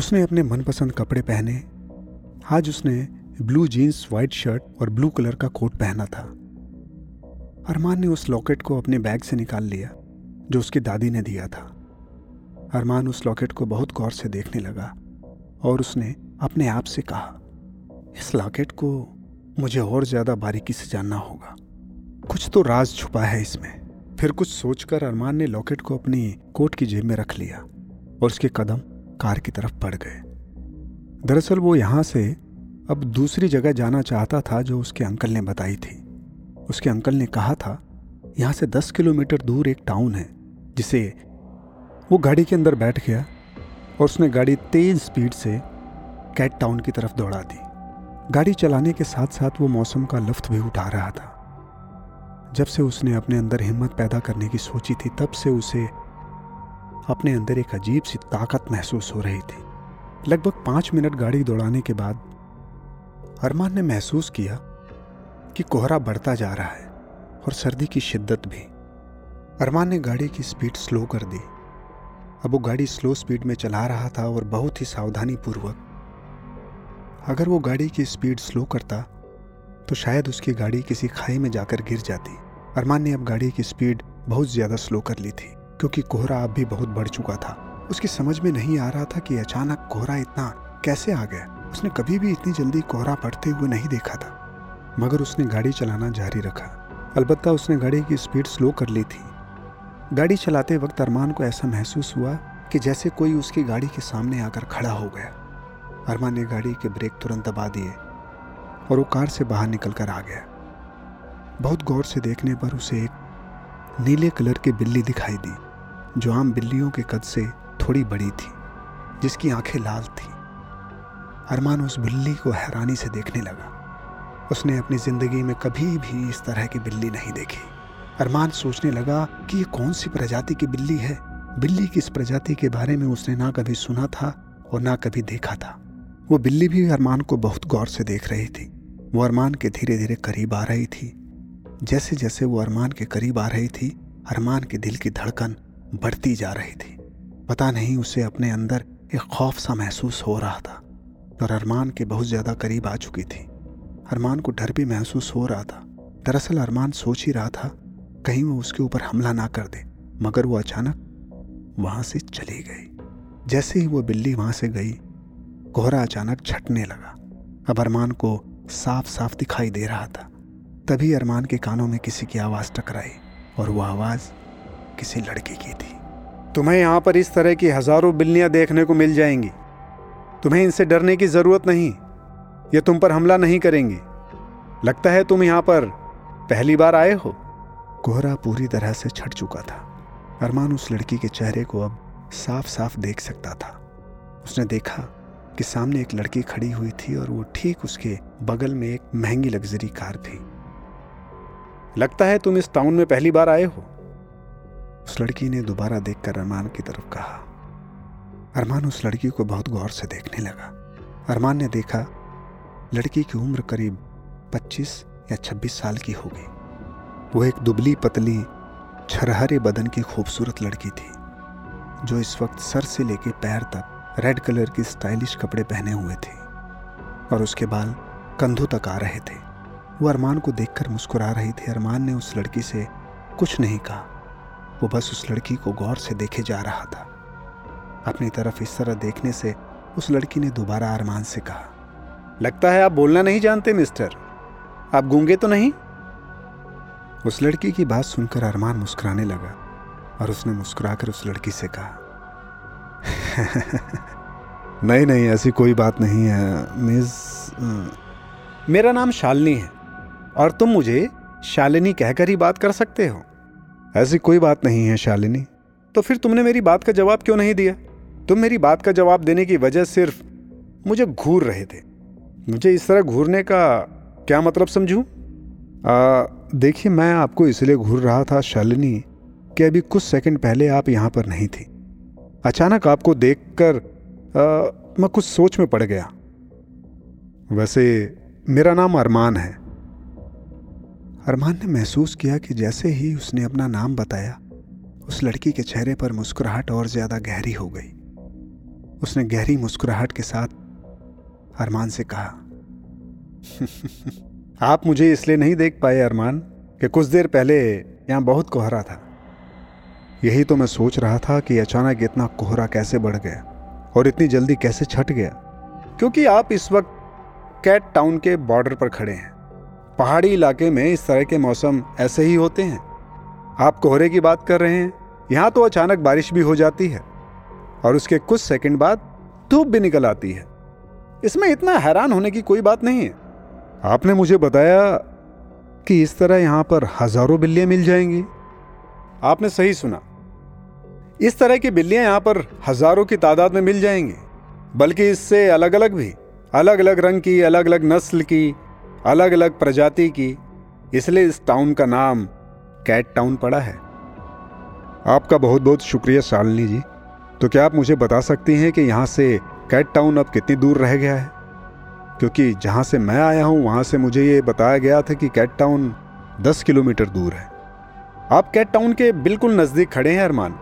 उसने अपने मनपसंद कपड़े पहने। आज उसने ब्लू जीन्स वाइट शर्ट और ब्लू कलर का कोट पहना था। अरमान ने उस लॉकेट को अपने बैग से निकाल लिया, जो उसकी दादी ने दिया था। अरमान उस लॉकेट को बहुत गौर से देखने लगा और उसने अपने आप से कहा, इस लॉकेट को मुझे और ज़्यादा बारीकी से जानना होगा। कुछ तो राज छुपा है इसमें। फिर कुछ सोचकर अरमान ने लॉकेट को अपनी कोट की जेब में रख लिया और उसके कदम कार की तरफ़ बढ़ गए। दरअसल वो यहाँ से अब दूसरी जगह जाना चाहता था जो उसके अंकल ने बताई थी। उसके अंकल ने कहा था, यहाँ से दस किलोमीटर दूर एक टाउन है, जिसे वो गाड़ी के अंदर बैठ गया और उसने गाड़ी तेज स्पीड से कैट टाउन की तरफ़ दौड़ा दी। गाड़ी चलाने के साथ साथ वो मौसम का लफ्त भी उठा रहा था। जब से उसने अपने अंदर हिम्मत पैदा करने की सोची थी, तब से उसे अपने अंदर एक अजीब सी ताकत महसूस हो रही थी। लगभग पाँच मिनट गाड़ी दौड़ाने के बाद, अरमान ने महसूस किया कि कोहरा बढ़ता जा रहा है और सर्दी की शिद्दत भी। अरमान ने गाड़ी की स्पीड स्लो कर दी। अब वो गाड़ी स्लो स्पीड में चला रहा था और बहुत ही सावधानी पूर्वक अगर वो गाड़ी की स्पीड स्लो करता तो शायद उसकी गाड़ी किसी खाई में जाकर गिर जाती। अरमान ने अब गाड़ी की स्पीड बहुत ज़्यादा स्लो कर ली थी। क्योंकि कोहरा अब भी बहुत बढ़ चुका था। उसकी समझ में नहीं आ रहा था कि अचानक कोहरा इतना कैसे आ गया। उसने कभी भी इतनी जल्दी कोहरा पड़ते हुए नहीं देखा था। मगर उसने गाड़ी चलाना जारी रखा। अलबत्ता उसने गाड़ी की स्पीड स्लो कर ली थी। गाड़ी चलाते वक्त अरमान को ऐसा महसूस हुआ कि जैसे कोई उसकी गाड़ी के सामने आकर खड़ा हो गया। अरमान ने गाड़ी के ब्रेक तुरंत दबा दिए और वो कार से बाहर निकल कर आ गया। बहुत गौर से देखने पर उसे एक नीले कलर की बिल्ली दिखाई दी। जो आम बिल्लियों के कद से थोड़ी बड़ी थी, जिसकी आँखें लाल थी। अरमान उस बिल्ली को हैरानी से देखने लगा। उसने अपनी ज़िंदगी में कभी भी इस तरह की बिल्ली नहीं देखी। अरमान सोचने लगा कि ये कौन सी प्रजाति की बिल्ली है? बिल्ली की इस प्रजाति के बारे में उसने ना कभी सुना था और ना कभी देखा था। वो बिल्ली भी अरमान को बहुत गौर से देख रही थी। वो अरमान के धीरे धीरे करीब आ रही थी। जैसे जैसे वो अरमान के करीब आ रही थी, अरमान के दिल की धड़कन बढ़ती जा रही थी। पता नहीं उसे अपने अंदर एक खौफ सा महसूस हो रहा था और अरमान के बहुत ज़्यादा करीब आ चुकी थी। अरमान को डर भी महसूस हो रहा था। दरअसल अरमान सोच ही रहा था, कहीं वो उसके ऊपर हमला ना कर दे, मगर वो अचानक वहाँ से चली गई। जैसे ही वो बिल्ली वहाँ से गई, कोहरा अचानक छटने लगा। अब अरमान को साफ़ साफ़ दिखाई दे रहा था। तभी अरमान के कानों में किसी की आवाज़ टकराई और वो आवाज़ किसी लड़की की थी। तुम्हें यहाँ पर इस तरह की हज़ारों बिल्लियाँ देखने को मिल जाएँगी। तुम्हें इनसे डरने की ज़रूरत नहीं। ये तुम पर हमला नहीं करेंगी। लगता है तुम यहाँ पर पहली बार आए हो। कोहरा पूरी तरह से छट चुका था। अरमान उस लड़की के चेहरे को अब साफ़ साफ़ देख सकता था। उसने देखा कि सामने एक लड़की खड़ी हुई थी और वो ठीक उसके बगल में एक महँगी लग्जरी कार थी। लगता है तुम इस टाउन में पहली बार आए हो। उस लड़की ने दोबारा देखकर अरमान की तरफ़ कहा। अरमान उस लड़की को बहुत गौर से देखने लगा। अरमान ने देखा, लड़की की उम्र करीब 25 या 26 साल की होगी। वो एक दुबली पतली, छरहरे बदन की खूबसूरत लड़की थी, जो इस वक्त सर से लेकर पैर तक रेड कलर की स्टाइलिश कपड़े पहने हुए थे और उसके बाल कंधों तक आ रहे थे। वो अरमान को देखकर मुस्कुरा रही थी। अरमान ने उस लड़की से कुछ नहीं कहा। वो बस उस लड़की को गौर से देखे जा रहा था। अपनी तरफ़ इस तरह देखने से उस लड़की ने दोबारा अरमान से कहा, लगता है आप बोलना नहीं जानते, मिस्टर। आप गूँगे तो नहीं? उस लड़की की बात सुनकर अरमान मुस्कुराने लगा और उसने मुस्कुराकर उस लड़की से कहा, नहीं नहीं, ऐसी कोई बात नहीं है, मिस मेरा नाम शालिनी है और तुम मुझे शालिनी कहकर ही बात कर सकते हो। ऐसी कोई बात नहीं है, शालिनी। तो फिर तुमने मेरी बात का जवाब क्यों नहीं दिया? तुम मेरी बात का जवाब देने की वजह सिर्फ़ मुझे घूर रहे थे। मुझे इस तरह घूरने का क्या मतलब समझूं? देखिए, मैं आपको इसलिए घूर रहा था, शालिनी, कि अभी कुछ सेकंड पहले आप यहाँ पर नहीं थी। अचानक आपको देखकर मैं कुछ सोच में पड़ गया। वैसे, मेरा नाम अरमान है। अरमान ने महसूस किया कि जैसे ही उसने अपना नाम बताया, उस लड़की के चेहरे पर मुस्कुराहट और ज़्यादा गहरी हो गई। उसने गहरी मुस्कुराहट के साथ अरमान से कहा आप मुझे इसलिए नहीं देख पाए अरमान कि कुछ देर पहले यहाँ बहुत कोहरा था। यही तो मैं सोच रहा था कि अचानक इतना कोहरा कैसे बढ़ गया और इतनी जल्दी कैसे छट गया, क्योंकि आप इस वक्त कैट टाउन के बॉर्डर पर खड़े हैं। पहाड़ी इलाके में इस तरह के मौसम ऐसे ही होते हैं। आप कोहरे की बात कर रहे हैं। यहाँ तो अचानक बारिश भी हो जाती है और उसके कुछ सेकंड बाद धूप भी निकल आती है। इसमें इतना हैरान होने की कोई बात नहीं है। आपने मुझे बताया कि इस तरह यहाँ पर हज़ारों बिल्लियाँ मिल जाएँगी। आपने सही सुना। इस तरह की बिल्लियाँ यहाँ पर हज़ारों की तादाद में मिल जाएँगी। बल्कि इससे अलग अलग भी अलग अलग रंग की अलग अलग नस्ल की अलग अलग प्रजाति की, इसलिए इस टाउन का नाम कैट टाउन पड़ा है। आपका बहुत बहुत शुक्रिया शालिनी जी। तो क्या आप मुझे बता सकती हैं कि यहाँ से कैट टाउन अब कितनी दूर रह गया है? क्योंकि जहाँ से मैं आया हूँ, वहाँ से मुझे ये बताया गया था कि कैट टाउन दस किलोमीटर दूर है। आप कैट टाउन के बिल्कुल नज़दीक खड़े हैं, अरमान।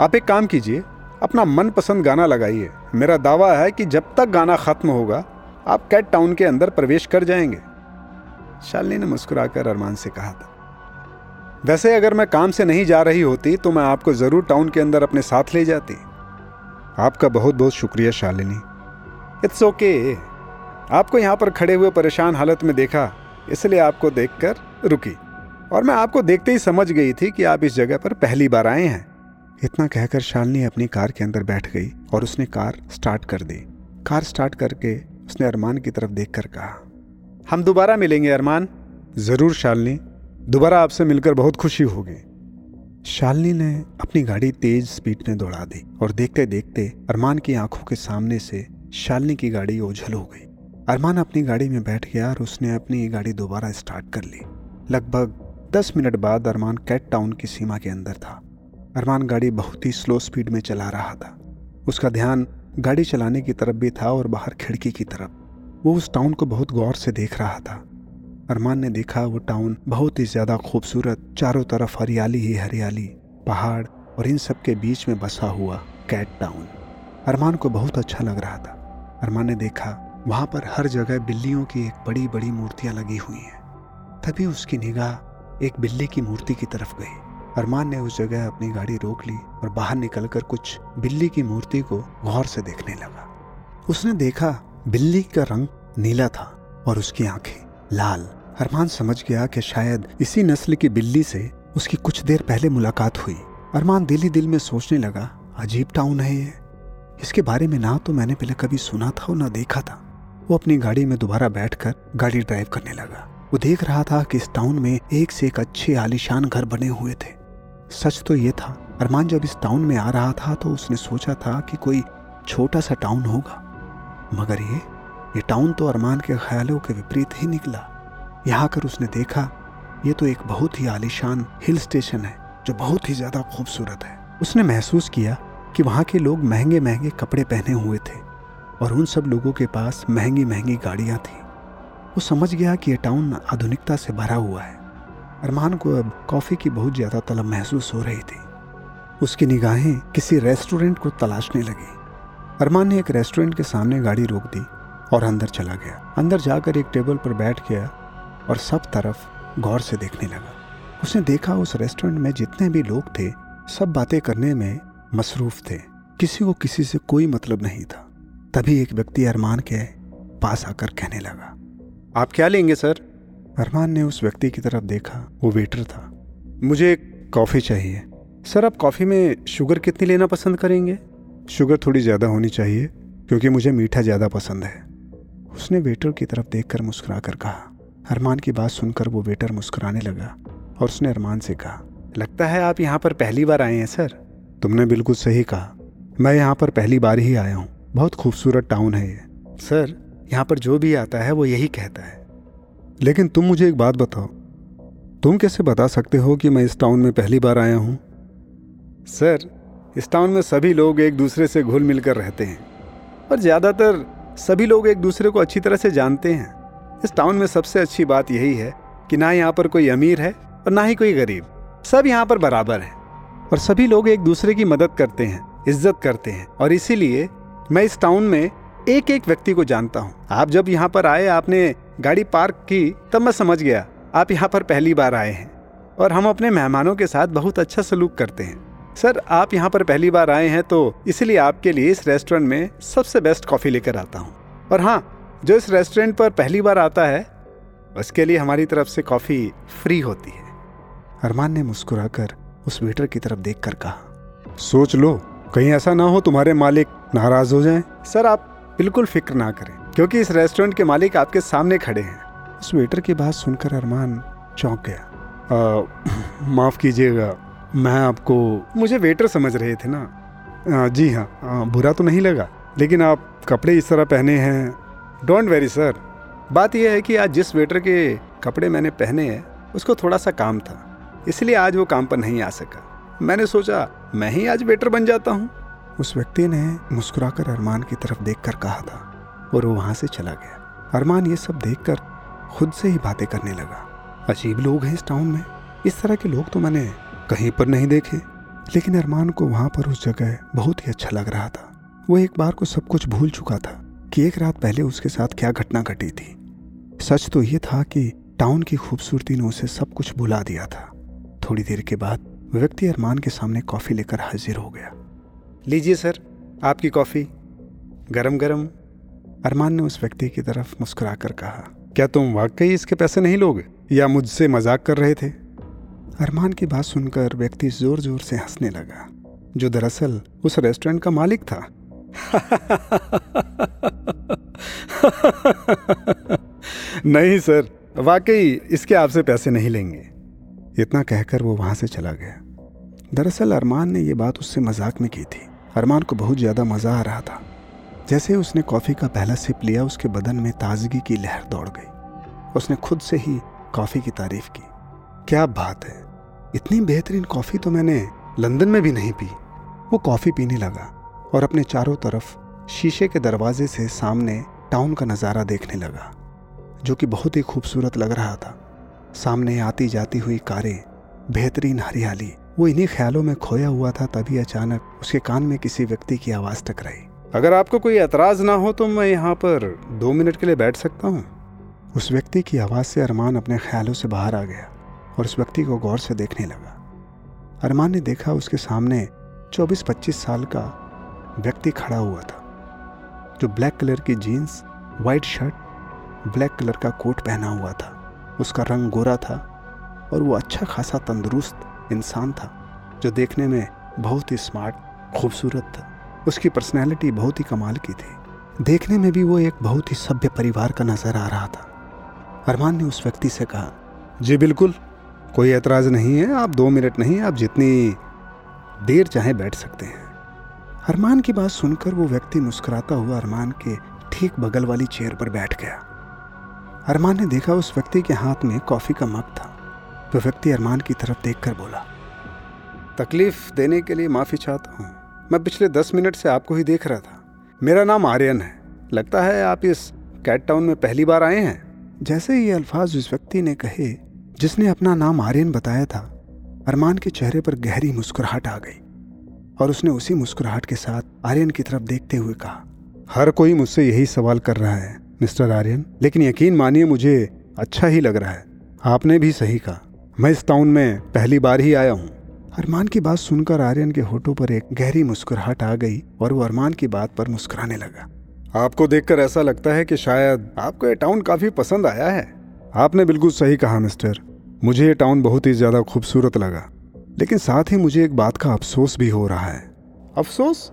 आप एक काम कीजिए, अपना मनपसंद गाना लगाइए। मेरा दावा है कि जब तक गाना ख़त्म होगा आप कैट टाउन के अंदर प्रवेश कर जाएँगे। शालिनी ने मुस्कुराकर अरमान से कहा था, वैसे अगर मैं काम से नहीं जा रही होती तो मैं आपको ज़रूर टाउन के अंदर अपने साथ ले जाती। आपका बहुत बहुत शुक्रिया शालिनी। It's okay. आपको यहाँ पर खड़े हुए परेशान हालत में देखा, इसलिए आपको देखकर रुकी। और मैं आपको देखते ही समझ गई थी कि आप इस जगह पर पहली बार आए हैं। इतना कहकर शालिनी अपनी कार के अंदर बैठ गई और उसने कार स्टार्ट कर दी। कार स्टार्ट करके उसने अरमान की तरफ़ देखकर कहा हम दोबारा मिलेंगे अरमान। ज़रूर शालिनी। दोबारा आपसे मिलकर बहुत खुशी होगी। शालिनी ने अपनी गाड़ी तेज स्पीड में दौड़ा दी और देखते देखते अरमान की आँखों के सामने से शालिनी की गाड़ी ओझल हो गई। अरमान अपनी गाड़ी में बैठ गया और उसने अपनी गाड़ी दोबारा स्टार्ट कर ली। लगभग दस मिनट बाद अरमान कैट टाउन की सीमा के अंदर था। अरमान गाड़ी बहुत ही स्लो स्पीड में चला रहा था। उसका ध्यान गाड़ी चलाने की तरफ़ भी था और बाहर खिड़की की तरफ़। वो उस टाउन को बहुत गौर से देख रहा था। अरमान ने देखा वो टाउन बहुत ही ज़्यादा खूबसूरत, चारों तरफ़ हरियाली ही हरियाली, पहाड़ और इन सब के बीच में बसा हुआ कैट टाउन अरमान को बहुत अच्छा लग रहा था। अरमान ने देखा, वहाँ पर हर जगह बिल्लियों की एक बड़ी बड़ी मूर्तियाँ लगी हुई हैं। तभी उसकी निगाह एक बिल्ली की मूर्ति की तरफ़ गई। अरमान ने उस जगह अपनी गाड़ी रोक ली और बाहर निकलकर कुछ बिल्ली की मूर्ति को गौर से देखने लगा। उसने देखा, बिल्ली का रंग नीला था और उसकी आँखें लाल। अरमान समझ गया कि शायद इसी नस्ल की बिल्ली से उसकी कुछ देर पहले मुलाकात हुई। अरमान दिल ही दिल में सोचने लगा, अजीब टाउन है ये। इसके बारे में ना तो मैंने पहले कभी सुना था और ना देखा था। वो अपनी गाड़ी में दोबारा बैठकर गाड़ी ड्राइव करने लगा। वो देख रहा था कि इस टाउन में एक से एक अच्छे आलिशान घर बने हुए थे। सच तो ये था, अरमान जब इस टाउन में आ रहा था तो उसने सोचा था कि कोई छोटा सा टाउन होगा। मगर ये ये टाउन तो अरमान के ख्यालों के विपरीत ही निकला। यहाँ कर उसने देखा, ये तो एक बहुत ही आलिशान हिल स्टेशन है, जो बहुत ही ज़्यादा खूबसूरत है। उसने महसूस किया कि वहाँ के लोग महँगे महँगे कपड़े पहने हुए थे और उन सब लोगों के पास महँगी महँगी गाड़ियाँ थी। वो समझ गया कि यह टाउन आधुनिकता से भरा हुआ है। अरमान को अब कॉफ़ी की बहुत ज़्यादा तलब महसूस हो रही थी। उसकी निगाहें किसी रेस्टोरेंट को तलाशने लगी। अरमान ने एक रेस्टोरेंट के सामने गाड़ी रोक दी और अंदर चला गया। अंदर जाकर एक टेबल पर बैठ गया और सब तरफ़ गौर से देखने लगा। उसने देखा उस रेस्टोरेंट में जितने भी लोग थे, सब बातें करने में मसरूफ थे। किसी को किसी से कोई मतलब नहीं था। तभी एक व्यक्ति अरमान के पास आकर कहने लगा, आप क्या लेंगे, सर? अरमान ने उस व्यक्ति की तरफ़ देखा। वो वेटर था। मुझे एक कॉफ़ी चाहिए। सर, आप कॉफ़ी में शुगर कितनी लेना पसंद करेंगे? शुगर थोड़ी ज़्यादा होनी चाहिए, क्योंकि मुझे मीठा ज़्यादा पसंद है। उसने वेटर की तरफ़ देखकर मुस्कुरा कर कहा। अरमान की बात सुनकर वो वेटर मुस्कुराने लगा और उसने अरमान से कहा, लगता है आप यहाँ पर पहली बार आए हैं, सर? तुमने बिल्कुल सही कहा। मैं यहाँ पर पहली बार ही आया हूँ। बहुत खूबसूरत टाउन है ये। सर, यहाँ पर जो भी आता है, वो यही कहता है। लेकिन तुम मुझे एक बात बताओ। तुम कैसे बता सकते हो कि मैं इस टाउन में पहली बार आया हूँ? सर, इस टाउन में सभी लोग एक दूसरे से घुल मिलकर रहते हैं। और ज़्यादातर सभी लोग एक दूसरे को अच्छी तरह से जानते हैं। इस टाउन में सबसे अच्छी बात यही है कि ना यहाँ पर कोई अमीर है और ना ही कोई गरीब। सब यहाँ पर बराबर हैं। और सभी लोग एक दूसरे की मदद करते हैं, इज़्ज़त करते हैं। और इसीलिए मैं इस टाउन में एक एक व्यक्ति को जानता हूँ। आप जब यहाँ पर आए, आपने गाड़ी पार्क की, तब मैं समझ गया। आप यहाँ पर पहली बार आए हैं। और हम अपने मेहमानों के साथ बहुत अच्छा सलूक करते हैं। सर, आप यहाँ पर पहली बार आए हैं तो इसलिए आपके लिए इस रेस्टोरेंट में सबसे बेस्ट कॉफ़ी लेकर आता हूँ। और हाँ जो इस रेस्टोरेंट पर पहली बार आता है, उसके लिए हमारी तरफ़ से कॉफ़ी फ्री होती है। अरमान ने मुस्कुराकर उस वेटर की तरफ़ देखकर कहा, सोच लो, कहीं ऐसा ना हो तुम्हारे मालिक नाराज़ हो जाएँ। सर, आप बिल्कुल फ़िक्र ना करें। क्योंकि इस रेस्टोरेंट के मालिक आपके सामने खड़े हैं। उस वेटर की बात सुनकर अरमान चौंक गया। माफ़ कीजिएगा मैं आपको मुझे वेटर समझ रहे थे ना? आ, जी हाँ आ, बुरा तो नहीं लगा लेकिन आप कपड़े इस तरह पहने हैं। डोंट वेरी सर बात यह है कि आज जिस वेटर के कपड़े मैंने पहने हैं उसको थोड़ा सा काम था इसलिए आज वो काम पर नहीं आ सका। मैंने सोचा मैं ही आज वेटर बन जाता हूँ। उस व्यक्ति ने मुस्कुराकर अरमान की तरफ़ देखकर कहा था और वो वहाँ से चला गया। अरमान ये सब देखकर खुद से ही बातें करने लगा। अजीब लोग हैं इस टाउन में। इस तरह के लोग तो मैंने कहीं पर नहीं देखे। लेकिन अरमान को वहाँ पर उस जगह बहुत ही अच्छा लग रहा था। वो एक बार को सब कुछ भूल चुका था कि एक रात पहले उसके साथ क्या घटना घटी थी। सच तो ये था कि टाउन की खूबसूरती ने उसे सब कुछ भुला दिया था। थोड़ी देर के बाद व्यक्ति अरमान के सामने कॉफ़ी लेकर हाजिर हो गया। लीजिए सर, आपकी कॉफ़ी। गरम गरम अरमान ने उस व्यक्ति की तरफ़ मुस्कुराकर कहा, क्या तुम वाकई इसके पैसे नहीं लोगे? या मुझसे मज़ाक कर रहे थे? अरमान की बात सुनकर व्यक्ति ज़ोर ज़ोर से हंसने लगा, जो दरअसल उस रेस्टोरेंट का मालिक था। नहीं सर, वाकई इसके आपसे पैसे नहीं लेंगे। इतना कहकर वो वहाँ से चला गया। दरअसल अरमान ने ये बात उससे मज़ाक में की थी। अरमान को बहुत ज़्यादा मज़ा आ रहा था। जैसे उसने कॉफ़ी का पहला सिप लिया, उसके बदन में ताजगी की लहर दौड़ गई। उसने खुद से ही कॉफ़ी की तारीफ़ की। क्या बात है। इतनी बेहतरीन कॉफ़ी तो मैंने लंदन में भी नहीं पी। वो कॉफ़ी पीने लगा और अपने चारों तरफ़ शीशे के दरवाजे से सामने टाउन का नज़ारा देखने लगा, जो कि बहुत ही खूबसूरत लग रहा था। सामने आती जाती हुई कारें, बेहतरीन हरियाली, वो इन्हीं ख्यालों में खोया हुआ था तभी अचानक उसके कान में किसी व्यक्ति की आवाज़ टकराई। अगर आपको कोई एतराज़ ना हो तो मैं यहाँ पर दो मिनट के लिए बैठ सकता हूँ। उस व्यक्ति की आवाज़ से अरमान अपने ख्यालों से बाहर आ गया और उस व्यक्ति को गौर से देखने लगा। अरमान ने देखा उसके सामने 24-25 साल का व्यक्ति खड़ा हुआ था, जो ब्लैक कलर की jeans, white shirt, black colour का कोट पहना हुआ था। उसका रंग गोरा था और वो अच्छा खासा तंदुरुस्त इंसान था, जो देखने में बहुत ही स्मार्ट, खूबसूरत था। उसकी पर्सनैलिटी बहुत ही कमाल की थी। देखने में भी वो एक बहुत ही सभ्य परिवार का नज़र आ रहा था। अरमान ने उस व्यक्ति से कहा, जी बिल्कुल, कोई एतराज़ नहीं है, आप दो मिनट नहीं, आप जितनी देर चाहे बैठ सकते हैं। अरमान की बात सुनकर वो व्यक्ति मुस्कुराता हुआ अरमान के ठीक बगल वाली चेयर पर बैठ गया। अरमान ने देखा उस व्यक्ति के हाथ में कॉफ़ी का मग था। तो व्यक्ति अरमान की तरफ़ देखकर बोला, तकलीफ़ देने के लिए माफ़ी चाहता हूँ। मैं पिछले दस मिनट से आपको ही देख रहा था। मेरा नाम आर्यन है। लगता है आप इस कैट टाउन में पहली बार आए हैं। जैसे ये अल्फाज उस व्यक्ति ने कहे, जिसने अपना नाम आर्यन बताया था, अरमान के चेहरे पर गहरी मुस्कुराहट आ गई और उसने उसी मुस्कुराहट के साथ आर्यन की तरफ़ देखते हुए कहा, हर कोई मुझसे यही सवाल कर रहा है, मिस्टर आर्यन। लेकिन यकीन मानिए, मुझे अच्छा ही लग रहा है। आपने भी सही कहा। मैं इस टाउन में पहली बार ही आया हूँ। अरमान की बात सुनकर आर्यन के होठों पर एक गहरी मुस्कुराहट आ गई और वो अरमान की बात पर मुस्कुराने लगा। आपको देखकर ऐसा लगता है कि शायद आपको ये टाउन काफ़ी पसंद आया है। आपने बिल्कुल सही कहा, मिस्टर। मुझे ये टाउन बहुत ही ज़्यादा खूबसूरत लगा, लेकिन साथ ही मुझे एक बात का अफसोस भी हो रहा है। अफसोस?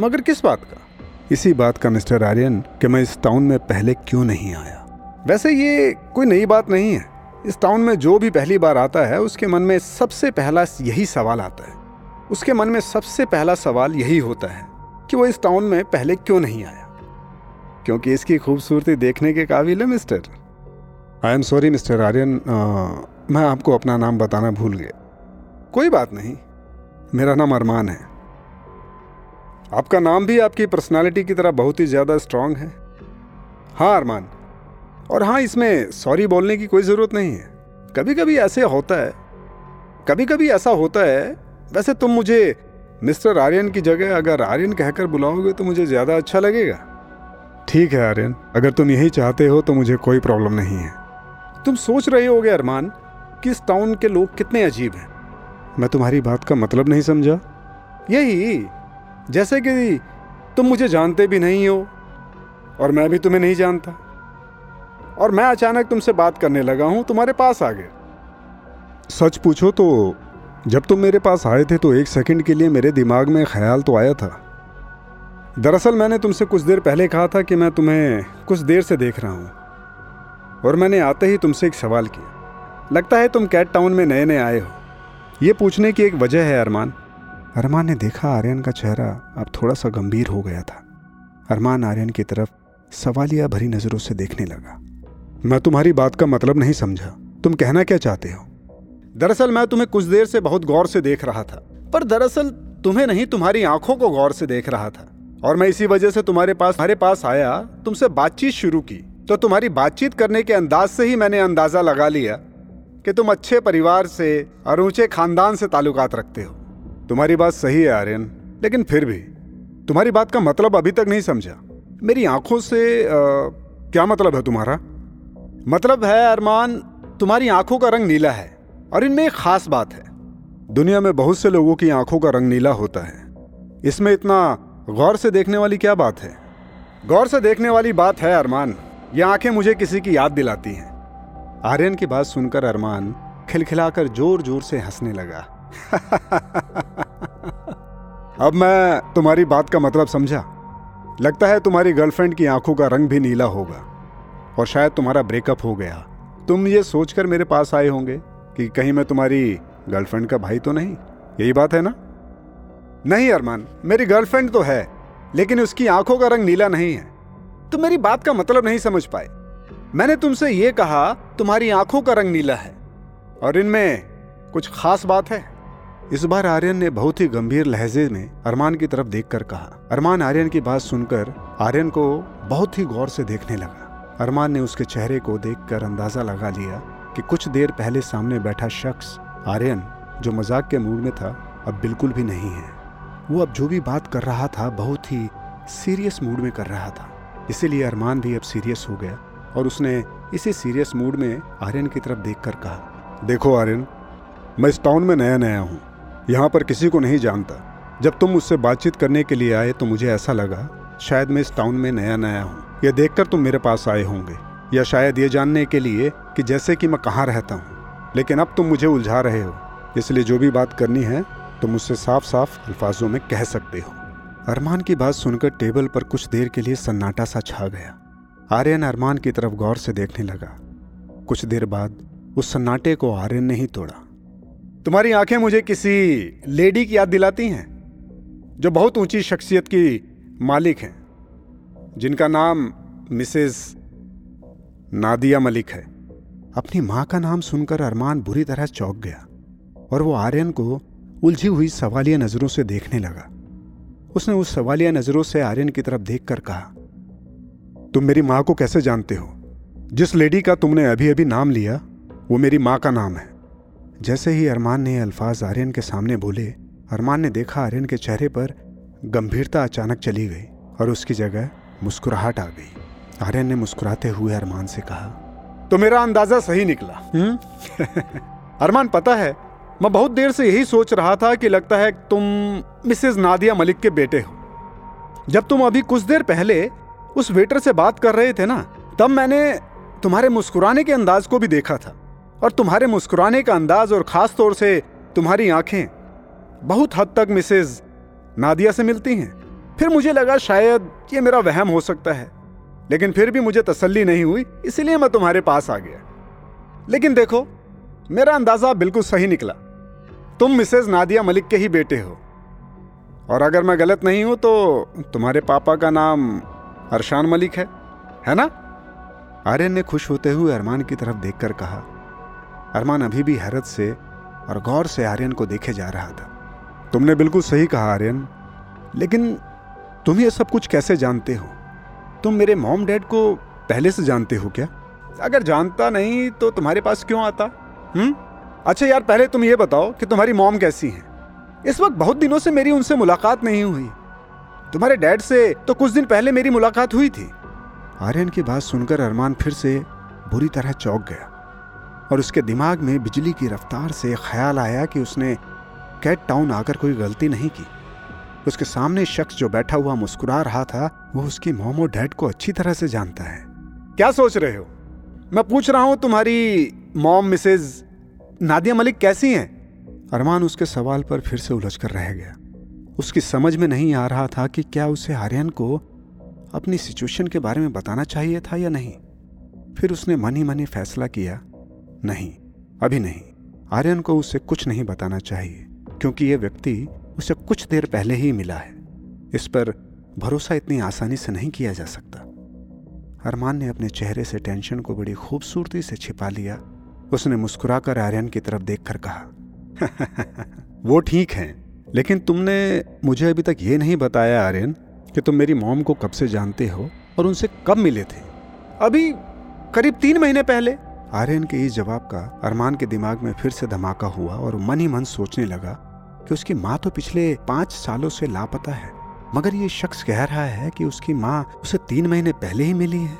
मगर किस बात का? इसी बात का, मिस्टर आर्यन, कि मैं इस टाउन में पहले क्यों नहीं आया। वैसे ये कोई नई बात नहीं है। इस टाउन में जो भी पहली बार आता है, उसके मन में सबसे पहला यही सवाल आता है। उसके मन में सबसे पहला सवाल यही होता है कि वो इस टाउन में पहले क्यों नहीं आया? क्योंकि इसकी खूबसूरती देखने के काबिल है, mister. I am sorry mister Aryan मैं आपको अपना नाम बताना भूल गया। कोई बात नहीं। मेरा नाम अरमान है। आपका नाम भी आपकी पर्सनालिटी की तरह बहुत ही ज़्यादा स्ट्रांग है। हाँ अरमान। और हाँ इसमें सॉरी बोलने की कोई ज़रूरत नहीं है। कभी कभी ऐसे होता है। कभी कभी ऐसा होता है। वैसे तुम मुझे मिस्टर आर्यन की जगह अगर आर्यन कहकर बुलाओगे तो मुझे ज़्यादा अच्छा लगेगा। ठीक है आर्यन, अगर तुम यही चाहते हो तो मुझे कोई प्रॉब्लम नहीं है। तुम सोच रहे होगे अरमान कि इस टाउन के लोग कितने अजीब हैं। मैं तुम्हारी बात का मतलब नहीं समझा। यही, जैसे कि तुम मुझे जानते भी नहीं हो और मैं भी तुम्हें नहीं जानता। और मैं अचानक तुमसे बात करने लगा हूँ, तुम्हारे पास आ गया। सच पूछो तो जब तुम मेरे पास आए थे तो एक सेकंड के लिए मेरे दिमाग में ख्याल तो आया था। दरअसल मैंने तुमसे कुछ देर पहले कहा था कि मैं तुम्हें कुछ देर से देख रहा हूँ, और मैंने आते ही तुमसे एक सवाल किया। लगता है तुम कैट टाउन में नए नए आए हो। ये पूछने की एक वजह है, अरमान। अरमान ने देखा आर्यन का चेहरा अब थोड़ा सा गंभीर हो गया था। अरमान आर्यन की तरफ़ सवालिया भरी नज़रों से देखने लगा। मैं तुम्हारी बात का मतलब नहीं समझा। तुम कहना क्या चाहते हो? दरअसल मैं तुम्हें कुछ देर से बहुत गौर से देख रहा था पर दरअसल तुम्हें नहीं तुम्हारी आँखों को गौर से देख रहा था। और मैं इसी वजह से तुम्हारे पास तुम्हारे पास आया तुमसे बातचीत शुरू की। तो तुम्हारी बातचीत करने के अंदाज से ही मैंने अंदाज़ा लगा लिया कि तुम अच्छे परिवार से और ऊँचे खानदान से ताल्लुकात रखते हो। तुम्हारी बात सही है आर्यन लेकिन फिर भी। तुम्हारी बात का मतलब अभी तक नहीं समझा। मेरी आँखों से आ, क्या मतलब है तुम्हारा? मतलब है, अरमान, तुम्हारी आँखों का रंग नीला है और इनमें एक खास बात है। दुनिया में बहुत से लोगों की आँखों का रंग नीला होता है। इसमें इतना गौर से देखने वाली क्या बात है? गौर से देखने वाली बात है, अरमान, ये आँखें मुझे किसी की याद दिलाती हैं। आर्यन की बात सुनकर अरमान खिलखिलाकर ज़ोर ज़ोर से हंसने लगा। अब मैं तुम्हारी बात का मतलब समझा। लगता है तुम्हारी गर्लफ्रेंड की आँखों का रंग भी नीला होगा। और शायद तुम्हारा ब्रेकअप हो गया। तुम ये सोचकर मेरे पास आए होंगे कि कहीं मैं तुम्हारी गर्लफ्रेंड का भाई तो नहीं? यही बात है ना? नहीं अरमान, मेरी गर्लफ्रेंड तो है, लेकिन उसकी आँखों का रंग नीला नहीं है। तुम मेरी बात का मतलब नहीं समझ पाए। मैंने तुमसे ये कहा, तुम्हारी आँखों का रंग नीला है। और इनमें कुछ खास बात है। इस बार आर्यन ने बहुत ही गंभीर लहजे में अरमान की तरफ़ देखकर कहा। अरमान आर्यन की बात सुनकर आर्यन को बहुत ही गौर से देखने लगा। अरमान ने उसके चेहरे को देखकर अंदाज़ा लगा लिया कि कुछ देर पहले सामने बैठा शख्स, आर्यन, जो मज़ाक के मूड में था, अब बिल्कुल भी नहीं है। वो अब जो भी बात कर रहा था, बहुत ही सीरियस मूड में कर रहा था। इसीलिए अरमान भी अब सीरियस हो गया और उसने इसी सीरियस मूड में आर्यन की तरफ़ देखकर कहा, देखो आर्यन, मैं इस टाउन में नया नया हूँ। यहाँ पर किसी को नहीं जानता। जब तुम मुझसे बातचीत करने के लिए आए तो मुझे ऐसा लगा, शायद मैं इस टाउन में नया नया हूँ। यह देखकर तुम मेरे पास आए होंगे, या शायद ये जानने के लिए कि जैसे कि मैं कहाँ रहता हूँ। लेकिन अब तुम मुझे उलझा रहे हो, इसलिए जो भी बात करनी है, तुम मुझसे साफ़ साफ़ अल्फाजों में कह सकते हो। अरमान की बात सुनकर टेबल पर कुछ देर के लिए सन्नाटा सा छा गया। आर्यन अरमान की तरफ़ गौर से देखने लगा। कुछ देर बाद उस सन्नाटे को आर्यन ने ही तोड़ा। तुम्हारी आँखें मुझे किसी लेडी की याद दिलाती हैं, जो बहुत ऊँची शख्सियत की मालिक हैं। जिनका नाम मिसेस नादिया मलिक है। अपनी माँ का नाम सुनकर अरमान बुरी तरह चौंक गया और वो आर्यन को उलझी हुई सवालिया नज़रों से देखने लगा। उसने उस सवालिया नज़रों से आर्यन की तरफ़ देखकर कहा, तुम मेरी माँ को कैसे जानते हो? जिस लेडी का तुमने अभी अभी नाम लिया, वो मेरी माँ का नाम है। जैसे ही अरमान ने अल्फाज आर्यन के सामने बोले, अरमान ने देखा आर्यन के चेहरे पर गंभीरता अचानक चली गई और उसकी जगह मुस्कुराहट आ गई। आर्यन ने मुस्कुराते हुए अरमान से कहा तो मेरा अंदाज़ा सही निकला। हम्म? अरमान पता है मैं बहुत देर से यही सोच रहा था कि लगता है तुम मिसेज नादिया मलिक के बेटे हो। जब तुम अभी कुछ देर पहले उस वेटर से बात कर रहे थे ना तब मैंने तुम्हारे मुस्कुराने के अंदाज को भी देखा था। और तुम्हारे मुस्कुराने का अंदाज और खास तौर से तुम्हारी आँखें बहुत हद तक मिसेज नादिया से मिलती हैं। फिर मुझे लगा शायद ये मेरा वहम हो सकता है, लेकिन फिर भी मुझे तसल्ली नहीं हुई, इसलिए मैं तुम्हारे पास आ गया। लेकिन देखो, मेरा अंदाज़ा बिल्कुल सही निकला। तुम मिसेज नादिया मलिक के ही बेटे हो। और अगर मैं गलत नहीं हूँ तो तुम्हारे पापा का नाम अरशान मलिक है है ना? आर्यन ने खुश होते हुए अरमान की तरफ़ देखकर कहा, अरमान अभी भी हैरत से और गौर से आर्यन को देखे जा रहा था। तुमने बिल्कुल सही कहा, आर्यन, लेकिन तुम ये सब कुछ कैसे जानते हो? तुम मेरे मॉम डैड को पहले से जानते हो क्या? अगर जानता नहीं तो तुम्हारे पास क्यों आता? हम्म? अच्छा यार, पहले तुम ये बताओ कि तुम्हारी मॉम कैसी हैं? इस वक्त बहुत दिनों से मेरी उनसे मुलाकात नहीं हुई। तुम्हारे डैड से तो कुछ दिन पहले मेरी मुलाकात हुई थी। आर्यन की बात सुनकर अरमान फिर से बुरी तरह चौंक गया और उसके दिमाग में बिजली की रफ्तार से ख्याल आया कि उसने कैट टाउन आकर कोई गलती नहीं की। उसके सामने शख्स जो बैठा हुआ मुस्कुरा रहा था, वो उसकी मोमो डैड को अच्छी तरह से जानता है। क्या सोच रहे हो? मैं पूछ रहा हूँ, तुम्हारी मॉम मिसेज नादिया मलिक कैसी हैं? अरमान उसके सवाल पर फिर से उलझ कर रह गया। उसकी समझ में नहीं आ रहा था कि क्या उसे आर्यन को अपनी सिचुएशन के बारे में बताना चाहिए था या नहीं। फिर उसने मन ही मन ही फैसला किया, नहीं, अभी नहीं। आर्यन को उसे कुछ नहीं बताना चाहिए, क्योंकि यह व्यक्ति उसे कुछ देर पहले ही मिला है। इस पर भरोसा इतनी आसानी से नहीं किया जा सकता। अरमान ने अपने चेहरे से टेंशन को बड़ी खूबसूरती से छिपा लिया। उसने मुस्कुराकर आर्यन की तरफ़ देखकर कहा वो ठीक है, लेकिन तुमने मुझे अभी तक ये नहीं बताया आर्यन कि तुम मेरी मॉम को कब से जानते हो और उनसे कब मिले थे। अभी करीब तीन महीने पहले। आर्यन के इस जवाब का अरमान के दिमाग में फिर से धमाका हुआ और मन ही मन सोचने लगा कि उसकी माँ तो पिछले पाँच सालों से लापता है, मगर ये शख्स कह रहा है कि उसकी माँ उसे तीन महीने पहले ही मिली है।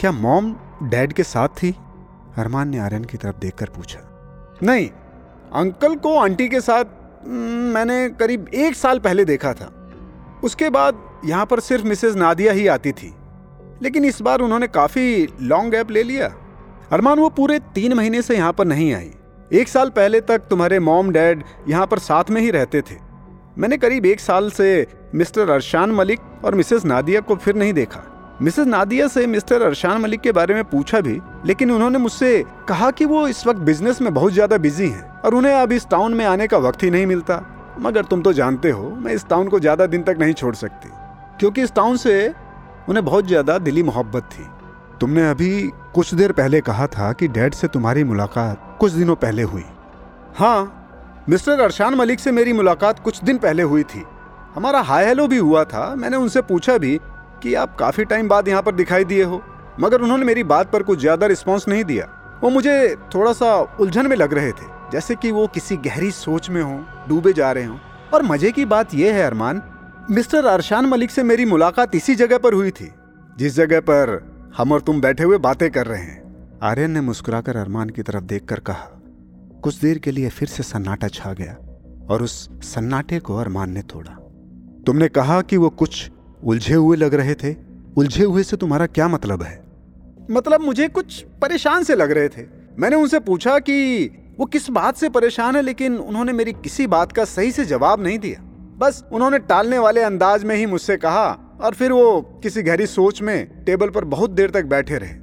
क्या मॉम डैड के साथ थी? अरमान ने आर्यन की तरफ़ देखकर पूछा। नहीं, अंकल को आंटी के साथ मैंने करीब एक साल पहले देखा था। उसके बाद यहाँ पर सिर्फ़ मिसेज नादिया ही आती थी। लेकिन इस बार उन्होंने काफ़ी लॉन्ग गैप ले लिया। अरमान, वो पूरे तीन महीने से यहाँ पर नहीं आई। एक साल पहले तक तुम्हारे मॉम डैड यहाँ पर साथ में ही रहते थे। मैंने करीब एक साल से मिस्टर अरशान मलिक और मिसेस नादिया को फिर नहीं देखा। मिसेस नादिया से मिस्टर अरशान मलिक के बारे में पूछा भी, लेकिन उन्होंने मुझसे कहा कि वो इस वक्त बिज़नेस में बहुत ज़्यादा बिज़ी हैं और उन्हें अब इस टाउन में आने का वक्त ही नहीं मिलता। मगर तुम तो जानते हो, मैं इस टाउन को ज़्यादा दिन तक नहीं छोड़ सकती, क्योंकि इस टाउन से उन्हें बहुत ज़्यादा दिली मोहब्बत थी। तुमने अभी कुछ देर पहले कहा था कि डैड से तुम्हारी मुलाकात कुछ दिनों पहले हुई। हाँ मिस्टर अरशान मलिक से मेरी मुलाकात कुछ दिन पहले हुई थी। हमारा हाई हेलो भी हुआ था। मैंने उनसे पूछा भी कि आप काफ़ी टाइम बाद यहाँ पर दिखाई दिए हो, मगर उन्होंने मेरी बात पर कुछ ज़्यादा रिस्पॉन्स नहीं दिया। वो मुझे थोड़ा सा उलझन में लग रहे थे, जैसे कि वो किसी गहरी सोच में हो, डूबे जा रहे हो। और मज़े की बात यह है अरमान, मिस्टर अरशान मलिक से मेरी मुलाकात इसी जगह पर हुई थी, जिस जगह पर हम और तुम बैठे हुए बातें कर रहे हैं। आर्यन ने मुस्कुराकर अरमान की तरफ़ देखकर कहा, कुछ देर के लिए फिर से सन्नाटा छा गया और उस सन्नाटे को अरमान ने तोड़ा। तुमने कहा कि वो कुछ उलझे हुए लग रहे थे। उलझे हुए से तुम्हारा क्या मतलब है? मतलब मुझे कुछ परेशान से लग रहे थे। मैंने उनसे पूछा कि वो किस बात से परेशान है, लेकिन उन्होंने मेरी किसी बात का सही से जवाब नहीं दिया। बस उन्होंने टालने वाले अंदाज में ही मुझसे कहा और फिर वो किसी गहरी सोच में टेबल पर बहुत देर तक बैठे रहे,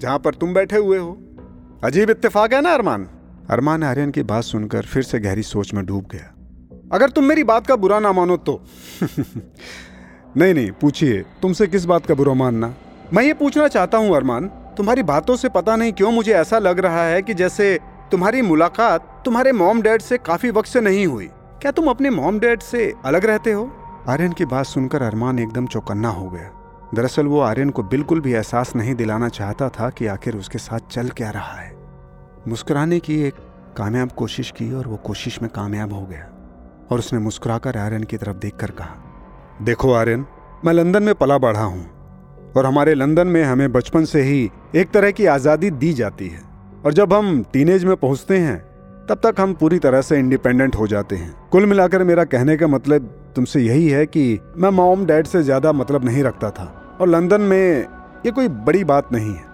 जहाँ पर तुम बैठे हुए हो। अजीब इत्तेफाक है ना, अरमान? अरमान आर्यन की बात सुनकर फिर से गहरी सोच में डूब गया। अगर तुम मेरी बात का बुरा ना मानो तो। नहीं नहीं, पूछिए, तुमसे किस बात का बुरा मानना? मैं ये पूछना चाहता हूँ, अरमान, तुम्हारी बातों से पता नहीं क्यों मुझे ऐसा लग रहा है कि जैसे तुम्हारी मुलाकात तुम्हारे मॉम डैड से काफ़ी वक्त से नहीं हुई। क्या तुम अपने मॉम डैड से अलग रहते हो? आर्यन की बात सुनकर अरमान एकदम चौकन्ना हो गया। दरअसल वो आर्यन को बिल्कुल भी एहसास नहीं दिलाना चाहता था कि आखिर उसके साथ चल क्या रहा है। मुस्कुराने की एक कामयाब कोशिश की और वो कोशिश में कामयाब हो गया और उसने मुस्कुराकर आर्यन की तरफ़ देखकर कहा, देखो आर्यन, मैं लंदन में पला बढ़ा हूँ और हमारे लंदन में हमें बचपन से ही एक तरह की आज़ादी दी जाती है। और जब हम टीनेज में पहुँचते हैं तब तक हम पूरी तरह से इंडिपेंडेंट हो जाते हैं। कुल मिलाकर मेरा कहने का मतलब तुमसे यही है कि मैं मॉम डैड से ज़्यादा मतलब नहीं रखता था। और लंदन में ये कोई बड़ी बात नहीं है।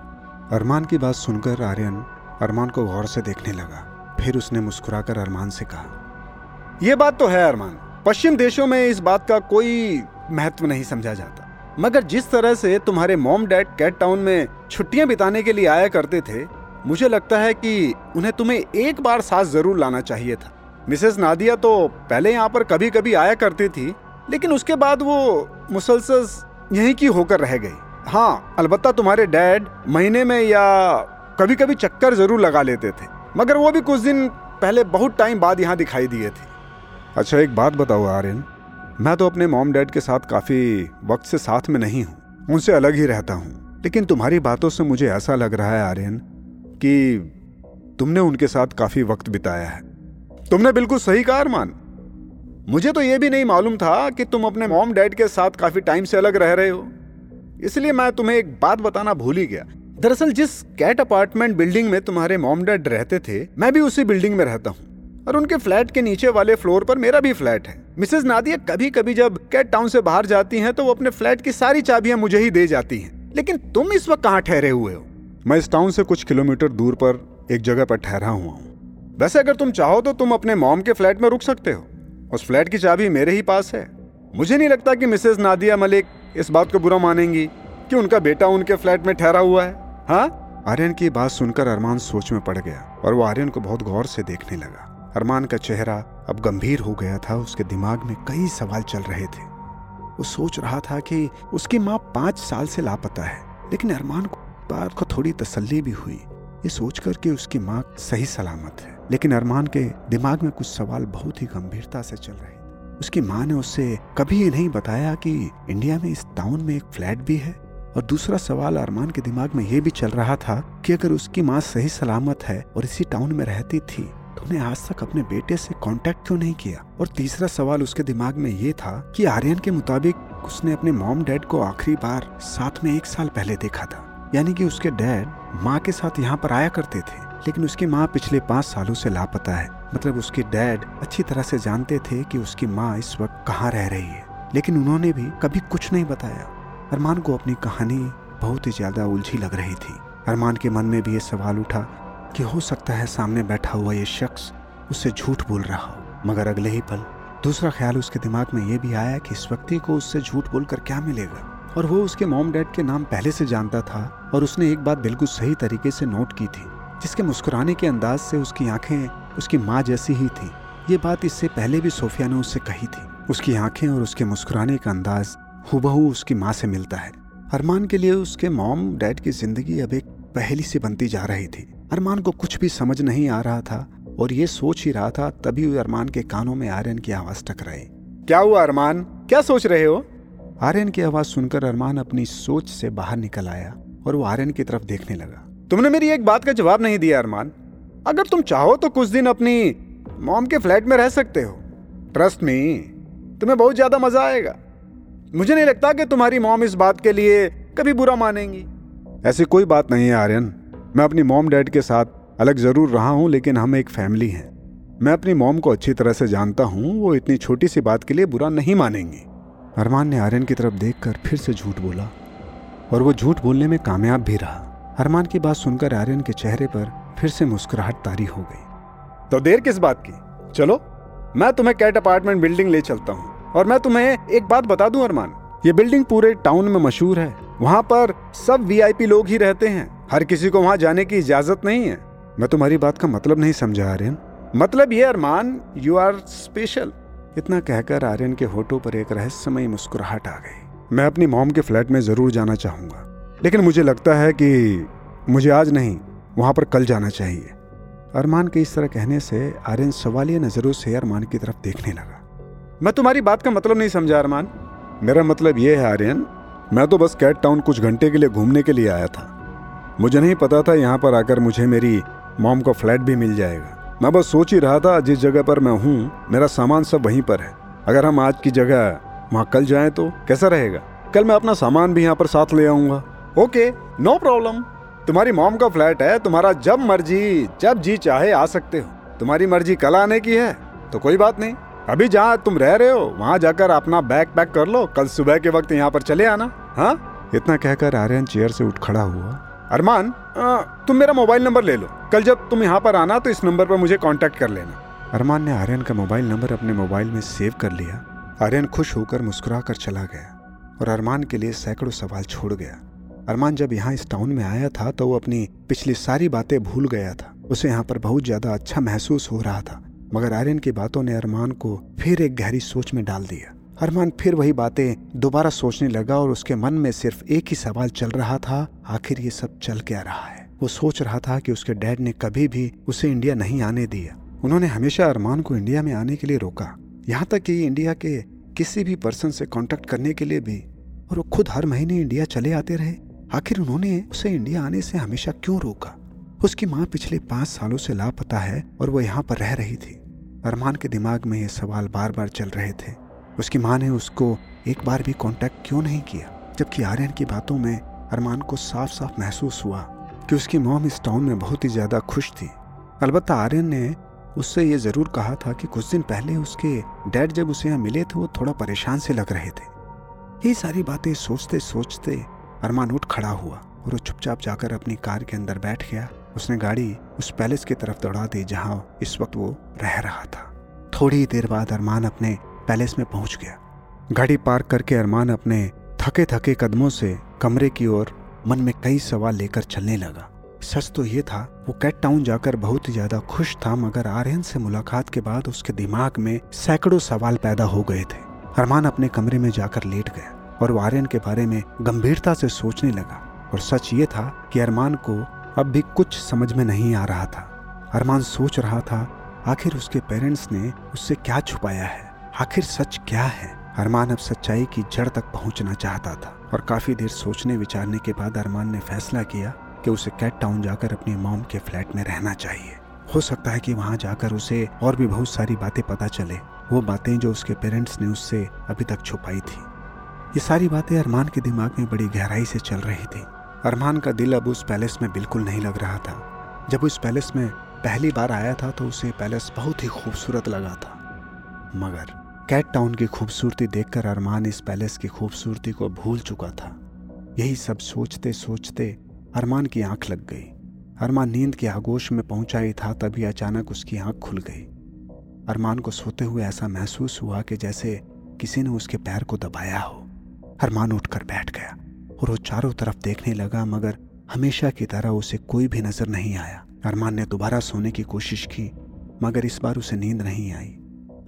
अरमान की बात सुनकर आर्यन अरमान को गौर से देखने लगा। फिर उसने मुस्कुराकर अरमान से कहा यह बात तो है अरमान, पश्चिम देशों में इस बात का कोई महत्व नहीं समझा जाता। मगर जिस तरह से तुम्हारे मॉम डैड कैट टाउन में छुट्टियाँ बिताने के लिए आया करते थे मुझे लगता है कि उन्हें तुम्हें एक बार साथ ज़रूर लाना चाहिए था। मिसेस नादिया तो पहले यहाँ पर कभी कभी आया करती थी, लेकिन उसके बाद वो मुसलसल यहीं की होकर रह गई। हाँ अलबत्ता तुम्हारे डैड महीने में या कभी कभी चक्कर ज़रूर लगा लेते थे, मगर वो भी कुछ दिन पहले बहुत टाइम बाद यहाँ दिखाई दिए थे। अच्छा एक बात बताओ, आर्यन। मैं तो अपने मॉम डैड के साथ काफ़ी वक्त से साथ में नहीं हूँ, उनसे अलग ही रहता हूँ, लेकिन तुम्हारी बातों से मुझे ऐसा लग रहा है, आर्यन कि तुमने उनके साथ काफ़ी वक्त बिताया है। तुमने बिल्कुल सही कहा, अरमान। मुझे तो यह भी नहीं मालूम था कि तुम अपने मॉम डैड के साथ काफ़ी टाइम से अलग रह रहे हो। इसलिए मैं तुम्हें एक बात बताना भूल ही गया। दरअसल जिस कैट अपार्टमेंट बिल्डिंग में तुम्हारे मॉम डैड रहते थे, मैं भी उसी बिल्डिंग में रहता हूँ। और उनके फ्लैट के नीचे वाले फ्लोर पर मेरा भी फ्लैट है। मिसेज नादिया कभी कभी जब कैट टाउन से बाहर जाती हैं तो वो अपने फ्लैट की सारी चाबियाँ मुझे ही दे जाती हैं। लेकिन तुम इस वक्त कहाँ ठहरे हुए हो? मैं इस टाउन से कुछ किलोमीटर दूर पर एक जगह पर ठहरा हुआ हूँ। वैसे अगर तुम चाहो तो तुम अपने मॉम के फ्लैट में रुक सकते हो। उस फ्लैट की चाबी मेरे ही पास है। मुझे नहीं लगता कि मिसेज नादिया मलिक इस बात को बुरा मानेंगी कि उनका बेटा उनके फ्लैट में ठहरा हुआ है। हाँ? आर्यन की बात सुनकर अरमान सोच में पड़ गया और वो आर्यन को बहुत गौर से देखने लगा। अरमान का चेहरा अब गंभीर हो गया था। उसके दिमाग में कई सवाल चल रहे थे। वो सोच रहा था कि उसकी माँ पाँच साल से लापता है, लेकिन अरमान को बात को थोड़ी तसल्ली भी हुई। ये सोचकर कि उसकी माँ सही सलामत है। लेकिन अरमान के दिमाग में कुछ सवाल बहुत ही गंभीरता से चल रहे उसकी माँ ने उससे कभी ये नहीं बताया कि इंडिया में इस टाउन में एक फ्लैट भी है? और दूसरा सवाल अरमान के दिमाग में ये भी चल रहा था कि अगर उसकी माँ सही सलामत है और इसी टाउन में रहती थी तो उन्हें आज तक अपने बेटे से कांटेक्ट क्यों नहीं किया? और तीसरा सवाल उसके दिमाग में ये था कि आर्यन के मुताबिक उसने अपने मॉम डैड को आखिरी बार साथ में एक साल पहले देखा था। यानी कि उसके डैड माँ के साथ यहाँ पर आया करते थे, लेकिन उसकी माँ पिछले पाँच सालों से लापता है। मतलब उसके डैड अच्छी तरह से जानते थे कि उसकी माँ इस वक्त कहाँ रह रही है। लेकिन उन्होंने भी कभी कुछ नहीं बताया। अरमान को अपनी कहानी बहुत ही ज़्यादा उलझी लग रही थी। अरमान के मन में भी ये सवाल उठा कि हो सकता है सामने बैठा हुआ ये शख्स उससे झूठ बोल रहा हो। मगर अगले ही पल दूसरा ख्याल उसके दिमाग में ये भी आया कि इस व्यक्ति को उससे झूठ बोलकर क्या मिलेगा? और वो उसके मॉम डैड के नाम पहले से जानता था और उसने एक बात बिल्कुल सही तरीके से नोट की थी, जिसके मुस्कुराने के अंदाज से उसकी आँखें उसकी माँ जैसी ही थी। ये बात इससे पहले भी सोफिया ने उससे कही थी। उसकी आँखें और उसके मुस्कुराने का अंदाज हुबहू उसकी माँ से मिलता है। अरमान के लिए उसके मॉम डैड की ज़िंदगी अब एक पहली सी बनती जा रही थी। अरमान को कुछ भी समझ नहीं आ रहा था और ये सोच ही रहा था तभी अरमान के कानों में आर्यन की आवाज़ टकराई। क्या हुआ अरमान? क्या सोच रहे हो? आर्यन की आवाज़ सुनकर अरमान अपनी सोच से बाहर निकल आया और वो आर्यन की तरफ़ देखने लगा। तुमने मेरी एक बात का जवाब नहीं दिया, अरमान। अगर तुम चाहो तो कुछ दिन अपनी मॉम के फ्लैट में रह सकते हो। ट्रस्ट में तुम्हें बहुत ज़्यादा मज़ा आएगा। मुझे नहीं लगता कि तुम्हारी मॉम इस बात के लिए कभी बुरा मानेंगी। ऐसी कोई बात नहीं है, आर्यन। मैं अपनी मॉम डैड के साथ अलग ज़रूर रहा हूँ, लेकिन हम एक फैमिली हैं। मैं अपनी मॉम को अच्छी तरह से जानता हूँ, वो इतनी छोटी सी बात के लिए बुरा नहीं मानेंगी। अरमान ने आर्यन की तरफ़ देखकर फिर से झूठ बोला और वो झूठ बोलने में कामयाब भी रहा। अरमान की बात सुनकर आर्यन के चेहरे पर फिर से मुस्कुराहट तारी हो गई। तो देर किस बात की? चलो, मैं तुम्हें कैट अपार्टमेंट बिल्डिंग ले चलता हूँ और मैं तुम्हें एक बात बता दूँ अरमान। ये बिल्डिंग पूरे टाउन में मशहूर है। वहाँ पर सब वीआईपी लोग ही रहते हैं। हर किसी को वहाँ जाने की इजाज़त नहीं है। मैं तुम्हारी बात का मतलब नहीं समझा, आर्यन। मतलब ये, अरमान यू आर स्पेशल इतना कहकर आर्यन के होठों पर एक रहस्यमय मुस्कुराहट आ गई। मैं अपनी मॉम के फ्लैट में ज़रूर जाना चाहूँगा, लेकिन मुझे लगता है कि मुझे आज नहीं, वहाँ पर कल जाना चाहिए। अरमान के इस तरह कहने से आर्यन सवालिया नज़रों से अरमान की तरफ़ देखने लगा। मैं तुम्हारी बात का मतलब नहीं समझा, अरमान। मेरा मतलब यह है, आर्यन, मैं तो बस कैट टाउन कुछ घंटे के लिए घूमने के लिए आया था। मुझे नहीं पता था यहाँ पर आकर मुझे मेरी मॉम का फ्लैट भी मिल जाएगा। मैं बस सोच ही रहा था, जिस जगह पर मैं हूँ, मेरा सामान सब वहीं पर है। अगर हम आज की जगह वहाँ कल जाएँ तो कैसा रहेगा? कल मैं अपना सामान भी यहाँ पर साथ ले आऊँगा। Okay, no problem. तुम्हारी मॉम का फ्लैट है, तुम्हारा जब मर्ज़ी, जब जी चाहे आ सकते हो। तुम्हारी मर्ज़ी कल आने की है तो कोई बात नहीं। अभी जहाँ तुम रह रहे हो, वहाँ जाकर अपना बैग पैक कर लो, कल सुबह के वक्त यहाँ पर चले आना। हाँ? इतना कहकर आर्यन चेयर से उठ खड़ा हुआ। अरमान तुम मेरा मोबाइल नंबर ले लो। कल जब तुम यहाँ पर आना तो इस नंबर पर मुझे कांटेक्ट कर लेना। अरमान ने आर्यन का मोबाइल नंबर अपने मोबाइल में सेव कर लिया। आर्यन खुश होकर मुस्कुरा कर चला गया और अरमान के लिए सैकड़ों सवाल छोड़ गया। अरमान जब यहाँ इस टाउन में आया था तो वो अपनी पिछली सारी बातें भूल गया था। उसे यहाँ पर बहुत ज़्यादा अच्छा महसूस हो रहा था, मगर आर्यन की बातों ने अरमान को फिर एक गहरी सोच में डाल दिया। अरमान फिर वही बातें दोबारा सोचने लगा और उसके मन में सिर्फ़ एक ही सवाल चल रहा था, आखिर ये सब चल क्या रहा है? वो सोच रहा था कि उसके डैड ने कभी भी उसे इंडिया नहीं आने दिया। उन्होंने हमेशा अरमान को इंडिया में आने के लिए रोका। यहाँ तक कि इंडिया के किसी भी पर्सन से कांटेक्ट करने के लिए भी। और वो खुद हर महीने इंडिया चले आते रहे। आखिर उन्होंने उसे इंडिया आने से हमेशा क्यों रोका? उसकी माँ पिछले पाँच सालों से लापता है और वो यहाँ पर रह रही थी। अरमान के दिमाग में ये सवाल बार बार चल रहे थे। उसकी माँ ने उसको एक बार भी कांटेक्ट क्यों नहीं किया? जबकि आर्यन की बातों में अरमान को साफ़ साफ़ महसूस हुआ कि उसकी मॉम इस टाउन में बहुत ही ज़्यादा खुश थी। अलबत्ता आर्यन ने उससे ये ज़रूर कहा था कि कुछ दिन पहले उसके डैड जब उसे यहाँ मिले थे वो थोड़ा परेशान से लग रहे थे। ये सारी बातें सोचते सोचते अरमान उठ खड़ा हुआ और वो चुपचाप जाकर अपनी कार के अंदर बैठ गया। उसने गाड़ी उस पैलेस की तरफ़ दौड़ा दी जहाँ इस वक्त वो रह रहा था। थोड़ी देर बाद अरमान अपने पैलेस में पहुँच गया। गाड़ी पार्क करके अरमान अपने थके थके कदमों से कमरे की ओर मन में कई सवाल लेकर चलने लगा। सच तो ये था, वो कैट टाउन जाकर बहुत ही ज़्यादा खुश था, मगर आर्यन से मुलाकात के बाद उसके दिमाग में सैकड़ों सवाल पैदा हो गए थे। अरमान अपने कमरे में जाकर लेट गया और वो आर्यन के बारे में गंभीरता से सोचने लगा और सच ये था कि अरमान को अब भी कुछ समझ में नहीं आ रहा था। अरमान सोच रहा था, आखिर उसके पेरेंट्स ने उससे क्या छुपाया है? आखिर सच क्या है? अरमान अब सच्चाई की जड़ तक पहुँचना चाहता था और काफ़ी देर सोचने विचारने के बाद अरमान ने फैसला किया कि उसे कैट टाउन जाकर अपनी मॉम के फ्लैट में रहना चाहिए। हो सकता है कि वहाँ जाकर उसे और भी बहुत सारी बातें पता चले, वो बातें जो उसके पेरेंट्स ने उससे अभी तक छुपाई थी। ये सारी बातें अरमान के दिमाग में बड़ी गहराई से चल रही थी। अरमान का दिल अब उस पैलेस में बिल्कुल नहीं लग रहा था। जब उस पैलेस में पहली बार आया था तो उसे पैलेस बहुत ही खूबसूरत लगा था। मगर कैट टाउन की खूबसूरती देखकर अरमान इस पैलेस की खूबसूरती को भूल चुका था। यही सब सोचते सोचते अरमान की आँख लग गई। अरमान नींद के आगोश में पहुँचा ही था, तभी अचानक उसकी आँख खुल गई। अरमान को सोते हुए ऐसा महसूस हुआ कि जैसे किसी ने उसके पैर को दबाया हो। अरमान उठकर बैठ गया और वो चारों तरफ़ देखने लगा, मगर हमेशा की तरह उसे कोई भी नज़र नहीं आया। अरमान ने दोबारा सोने की कोशिश की, मगर इस बार उसे नींद नहीं आई।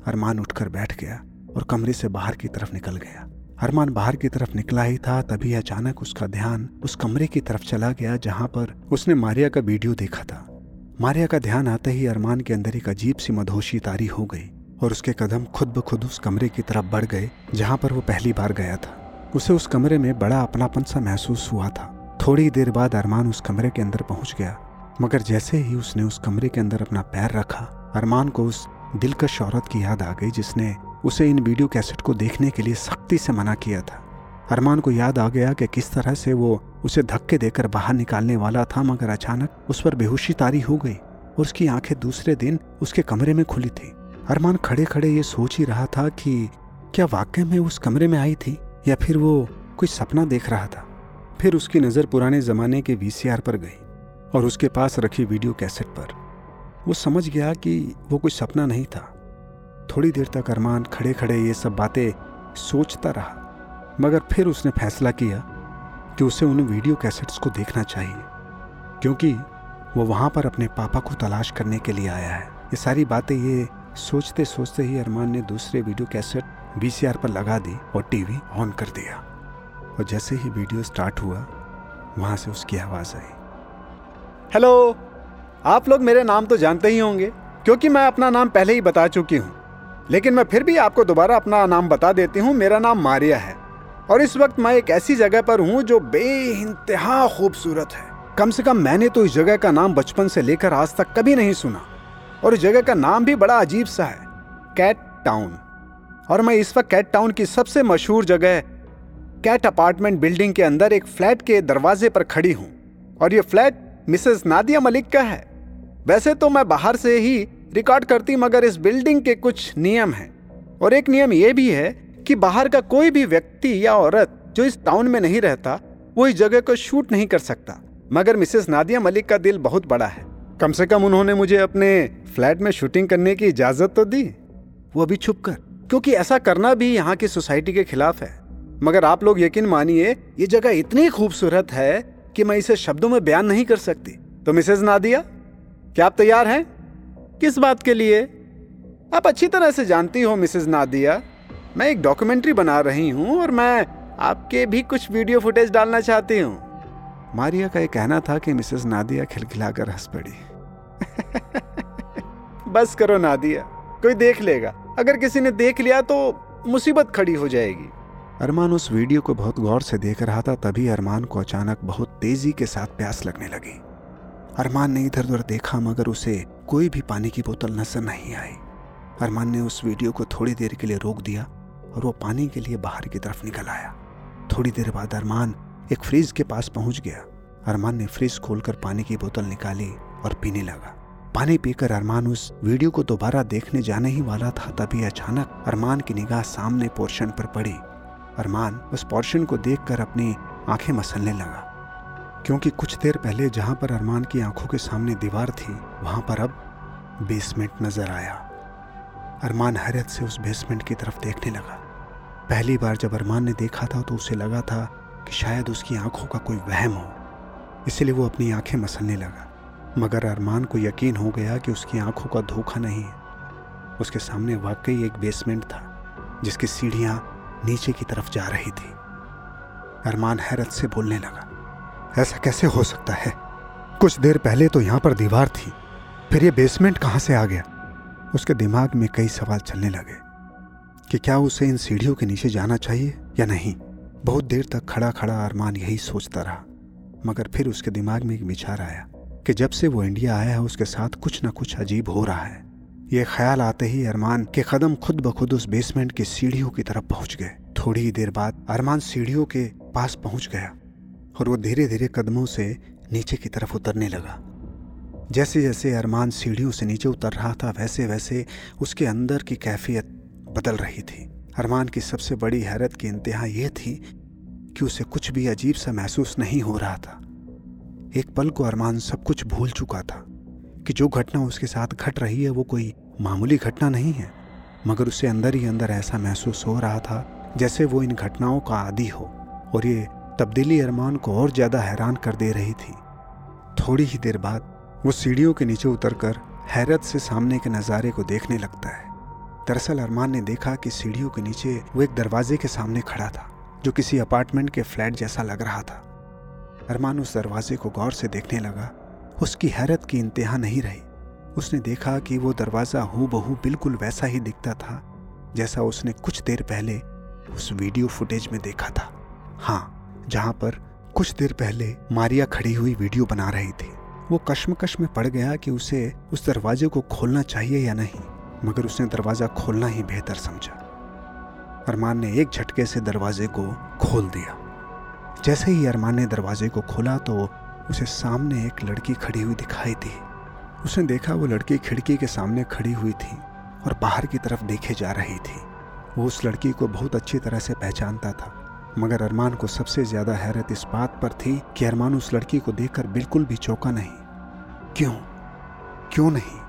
अरमान उठकर बैठ गया और कमरे से बाहर की तरफ़ निकल गया। अरमान बाहर की तरफ़ निकला ही था, तभी अचानक उसका ध्यान उस कमरे की तरफ़ चला गया जहाँ पर उसने मारिया का वीडियो देखा था। मारिया का ध्यान आते ही अरमान के अंदर एक अजीब सी मधोशी तारी हो गई और उसके कदम खुद ब खुद उस कमरे की तरफ़ बढ़ गए जहाँ पर वो पहली बार गया था। उसे उस कमरे में बड़ा अपनापन सा महसूस हुआ था। थोड़ी देर बाद अरमान उस कमरे के अंदर पहुँच गया, मगर जैसे ही उसने उस कमरे के अंदर अपना पैर रखा, अरमान को उस दिलकश औरत की याद आ गई जिसने उसे इन वीडियो कैसेट को देखने के लिए सख्ती से मना किया था। अरमान को याद आ गया कि किस तरह से वो उसे धक्के देकर बाहर निकालने वाला था, मगर अचानक उस पर बेहोशी तारी हो गई और उसकी आँखें दूसरे दिन उसके कमरे में खुली थी। अरमान खड़े खड़े ये सोच ही रहा था कि क्या वाकई में उस कमरे में आई थी या फिर वो कोई सपना देख रहा था। फिर उसकी नज़र पुराने ज़माने के वीसीआर पर गई और उसके पास रखी वीडियो कैसेट पर। वो समझ गया कि वो कोई सपना नहीं था। थोड़ी देर तक अरमान खड़े खड़े ये सब बातें सोचता रहा, मगर फिर उसने फैसला किया कि उसे उन वीडियो कैसेट्स को देखना चाहिए, क्योंकि वो वहाँ पर अपने पापा को तलाश करने के लिए आया है। ये सारी बातें ये सोचते सोचते ही अरमान ने दूसरे वीडियो कैसेट वीसीआर पर लगा दी और टीवी ऑन कर दिया। और जैसे ही वीडियो स्टार्ट हुआ, वहाँ से उसकी आवाज़ आई। हेलो! आप लोग मेरे नाम तो जानते ही होंगे, क्योंकि मैं अपना नाम पहले ही बता चुकी हूँ। लेकिन मैं फिर भी आपको दोबारा अपना नाम बता देती हूँ, मेरा नाम मारिया है। और इस वक्त मैं एक ऐसी जगह पर हूँ जो बेइंतहा खूबसूरत है। कम से कम मैंने तो इस जगह का नाम बचपन से लेकर आज तक कभी नहीं सुना। और इस जगह का नाम भी बड़ा अजीब सा है, कैट टाउन। और मैं इस वक्त कैट टाउन की सबसे मशहूर जगह कैट अपार्टमेंट बिल्डिंग के अंदर एक फ्लैट के दरवाजे पर खड़ी हूँ। और ये फ्लैट मिसेस नादिया मलिक का है। वैसे तो मैं बाहर से ही रिकॉर्ड करती, मगर इस बिल्डिंग के कुछ नियम हैं। और एक नियम ये भी है कि बाहर का कोई भी व्यक्ति या औरत जो इस टाउन में नहीं रहता, वो इस जगह को शूट नहीं कर सकता। मगर मिसेस नादिया मलिक का दिल बहुत बड़ा है। कम से कम उन्होंने मुझे अपने फ्लैट में शूटिंग करने की इजाज़त तो दी। वो अभी छुप कर, क्योंकि ऐसा करना भी यहाँ की सोसाइटी के खिलाफ है। मगर आप लोग यकीन मानिए, ये जगह इतनी खूबसूरत है कि मैं इसे शब्दों में बयान नहीं कर सकती। तो मिसेज नादिया क्या आप तैयार हैं? किस बात के लिए? आप अच्छी तरह से जानती हो मिसेज नादिया। मैं एक डॉक्यूमेंट्री बना रही हूँ और मैं आपके भी कुछ वीडियो फुटेज डालना चाहती हूँ। मारिया का यह कहना था कि मिसेज नादिया खिलखिलाकर हंस पड़ी। बस करो नादिया, कोई देख लेगा। अगर किसी ने देख लिया तो मुसीबत खड़ी हो जाएगी। अरमान उस वीडियो को बहुत गौर से देख रहा था, तभी अरमान को अचानक बहुत तेज़ी के साथ प्यास लगने लगी। अरमान ने इधर उधर देखा, मगर उसे कोई भी पानी की बोतल नज़र नहीं आई। अरमान ने उस वीडियो को थोड़ी देर के लिए रोक दिया और वो पानी के लिए बाहर की तरफ़ निकल आया। थोड़ी देर बाद अरमान एक फ्रिज के पास पहुँच गया। अरमान ने फ्रिज खोलकर पानी की बोतल निकाली और पीने लगा। पानी पीकर अरमान उस वीडियो को दोबारा देखने जाने ही वाला था, तभी अचानक अरमान की निगाह सामने पोर्शन पर पड़ी। अरमान उस पोर्शन को देखकर अपनी आँखें मसलने लगा। क्योंकि कुछ देर पहले जहाँ पर अरमान की आँखों के सामने दीवार थी, वहाँ पर अब बेसमेंट नज़र आया। अरमान हैरत से उस बेसमेंट की तरफ़ देखने लगा। पहली बार जब अरमान ने देखा था तो उसे लगा था कि शायद उसकी आँखों का कोई वहम हो। इसलिए वो अपनी आँखें मसलने लगा। मगर अरमान को यकीन हो गया कि उसकी आँखों का धोखा नहीं है। उसके सामने वाकई एक बेसमेंट था, जिसकी सीढ़ियाँ नीचे की तरफ़ जा रही थी। अरमान हैरत से बोलने लगा ऐसा कैसे हो सकता है? कुछ देर पहले तो यहाँ पर दीवार थी, फिर ये बेसमेंट कहाँ से आ गया? उसके दिमाग में कई सवाल चलने लगे कि क्या उसे इन सीढ़ियों के नीचे जाना चाहिए या नहीं? बहुत देर तक खड़ा खड़ा अरमान यही सोचता रहा, मगर फिर उसके दिमाग में एक विचार आया कि जब से वो इंडिया आया है, उसके साथ कुछ ना कुछ अजीब हो रहा है। ये ख्याल आते ही अरमान के कदम खुद ब खुद उस बेसमेंट की सीढ़ियों की तरफ़ पहुँच गए। थोड़ी ही देर बाद अरमान सीढ़ियों के पास पहुँच गया। और वो धीरे धीरे कदमों से नीचे की तरफ़ उतरने लगा। जैसे जैसे अरमान सीढ़ियों से नीचे उतर रहा था वैसे वैसे उसके अंदर की कैफियत बदल रही थी। अरमान की सबसे बड़ी हैरत की इंतहा यह थी कि उसे कुछ भी अजीब सा महसूस नहीं हो रहा था। एक पल को अरमान सब कुछ भूल चुका था कि जो घटना उसके साथ घट रही है, वो कोई मामूली घटना नहीं है, मगर उसे अंदर ही अंदर ऐसा महसूस हो रहा था जैसे वो इन घटनाओं का आदि हो, और ये तब्दीली अरमान को और ज़्यादा हैरान कर दे रही थी। थोड़ी ही देर बाद वो सीढ़ियों के नीचे उतरकर हैरत से सामने के नज़ारे को देखने लगता है। दरअसल अरमान ने देखा कि सीढ़ियों के नीचे वो एक दरवाजे के सामने खड़ा था, जो किसी अपार्टमेंट के फ्लैट जैसा लग रहा था। अरमान उस दरवाजे को गौर से देखने लगा। उसकी हैरत की इंतहा नहीं रही। उसने देखा कि वो दरवाज़ा हु बहू बिल्कुल वैसा ही दिखता था, जैसा उसने कुछ देर पहले उस वीडियो फुटेज में देखा था। हाँ जहाँ पर कुछ देर पहले मारिया खड़ी हुई वीडियो बना रही थी। वो कश्मकश में पड़ गया कि उसे उस दरवाजे को खोलना चाहिए या नहीं, मगर उसने दरवाज़ा खोलना ही बेहतर समझा। अरमान ने एक झटके से दरवाजे को खोल दिया। जैसे ही अरमान ने दरवाजे को खोला तो उसे सामने एक लड़की खड़ी हुई दिखाई दी। उसने देखा वो लड़की खिड़की के सामने खड़ी हुई थी और बाहर की तरफ़ देखे जा रही थी। वो उस लड़की को बहुत अच्छी तरह से पहचानता था। मगर अरमान को सबसे ज़्यादा हैरत इस बात पर थी कि अरमान उस लड़की को देखकर बिल्कुल भी चौंका नहीं। क्यों? क्यों नहीं?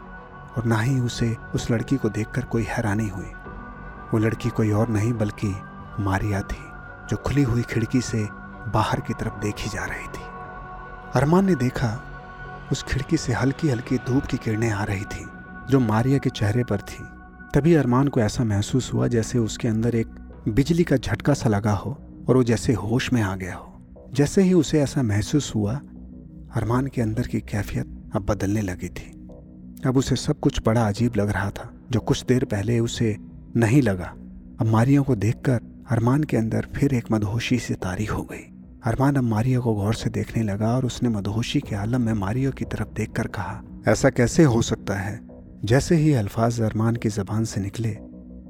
और ना ही उसे उस लड़की को देखकर कोई हैरानी हुई। वो लड़की कोई और नहीं, बल्कि मारिया थी, जो खुली हुई खिड़की से बाहर की तरफ़ देखी जा रही थी। अरमान ने देखा, उस खिड़की से हल्की हल्की धूप की किरणें आ रही थी, जो मारिया के चेहरे पर थी। तभी अरमान को ऐसा महसूस हुआ जैसे उसके अंदर एक बिजली का झटका सा लगा हो। और वो जैसे होश में आ गया हो। जैसे ही उसे ऐसा महसूस हुआ, अरमान के अंदर की कैफियत अब बदलने लगी थी। अब उसे सब कुछ बड़ा अजीब लग रहा था, जो कुछ देर पहले उसे नहीं लगा। अब मारिया को देखकर अरमान के अंदर फिर एक मदहोशी से तारी हो गई। अरमान अब मारिया को गौर से देखने लगा और उसने मदहोशी के आलम में मारियो की तरफ़ देखकर कहा, ऐसा कैसे हो सकता है? जैसे ही अल्फाज अरमान की जबान से निकले,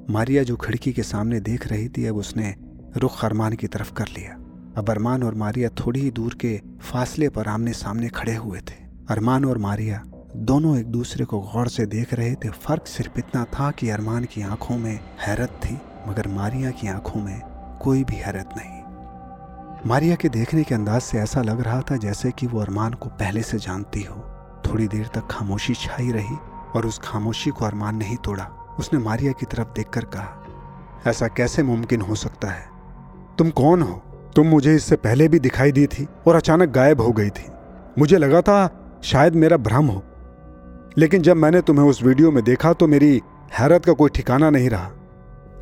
मारिया जो खिड़की के सामने देख रही थी, अब उसने रुख अरमान की तरफ़ कर लिया। अब अरमान और मारिया थोड़ी ही दूर के फासले पर आमने सामने खड़े हुए थे। अरमान और मारिया दोनों एक दूसरे को गौर से देख रहे थे। फ़र्क सिर्फ़ इतना था कि अरमान की आँखों में हैरत थी, मगर मारिया की आँखों में कोई भी हैरत नहीं। मारिया के देखने के अंदाज से ऐसा लग रहा था जैसे कि वो अरमान को पहले से जानती हो। थोड़ी देर तक खामोशी छाई रही और उस खामोशी को अरमान नहीं तोड़ा। उसने मारिया की तरफ़ देखकर कहा, ऐसा कैसे मुमकिन हो सकता है? तुम कौन हो? तुम मुझे इससे पहले भी दिखाई दी थी और अचानक गायब हो गई थी। मुझे लगा था शायद मेरा भ्रम हो। लेकिन जब मैंने तुम्हें उस वीडियो में देखा तो मेरी हैरत का कोई ठिकाना नहीं रहा।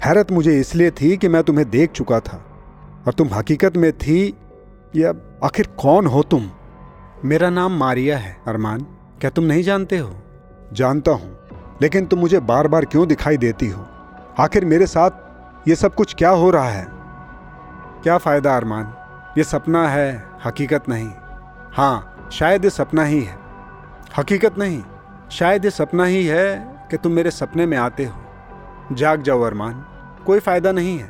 हैरत मुझे इसलिए थी कि मैं तुम्हें देख चुका था। और तुम हकीकत में थी, या आखिर कौन हो तुम? मेरा नाम मारिया है, अरमान। क्या तुम नहीं जानते हो? जानता हूँ। लेकिन तुम मुझे बार बार क्यों दिखाई देती हो? आखिर मेरे साथ ये सब कुछ क्या हो रहा है? क्या फ़ायदा अरमान? ये सपना है, हकीकत नहीं। हाँ शायद ये सपना ही है। हकीकत नहीं, शायद ये सपना ही है कि तुम मेरे सपने में आते हो। जाग जाओ अरमान, कोई फ़ायदा नहीं है।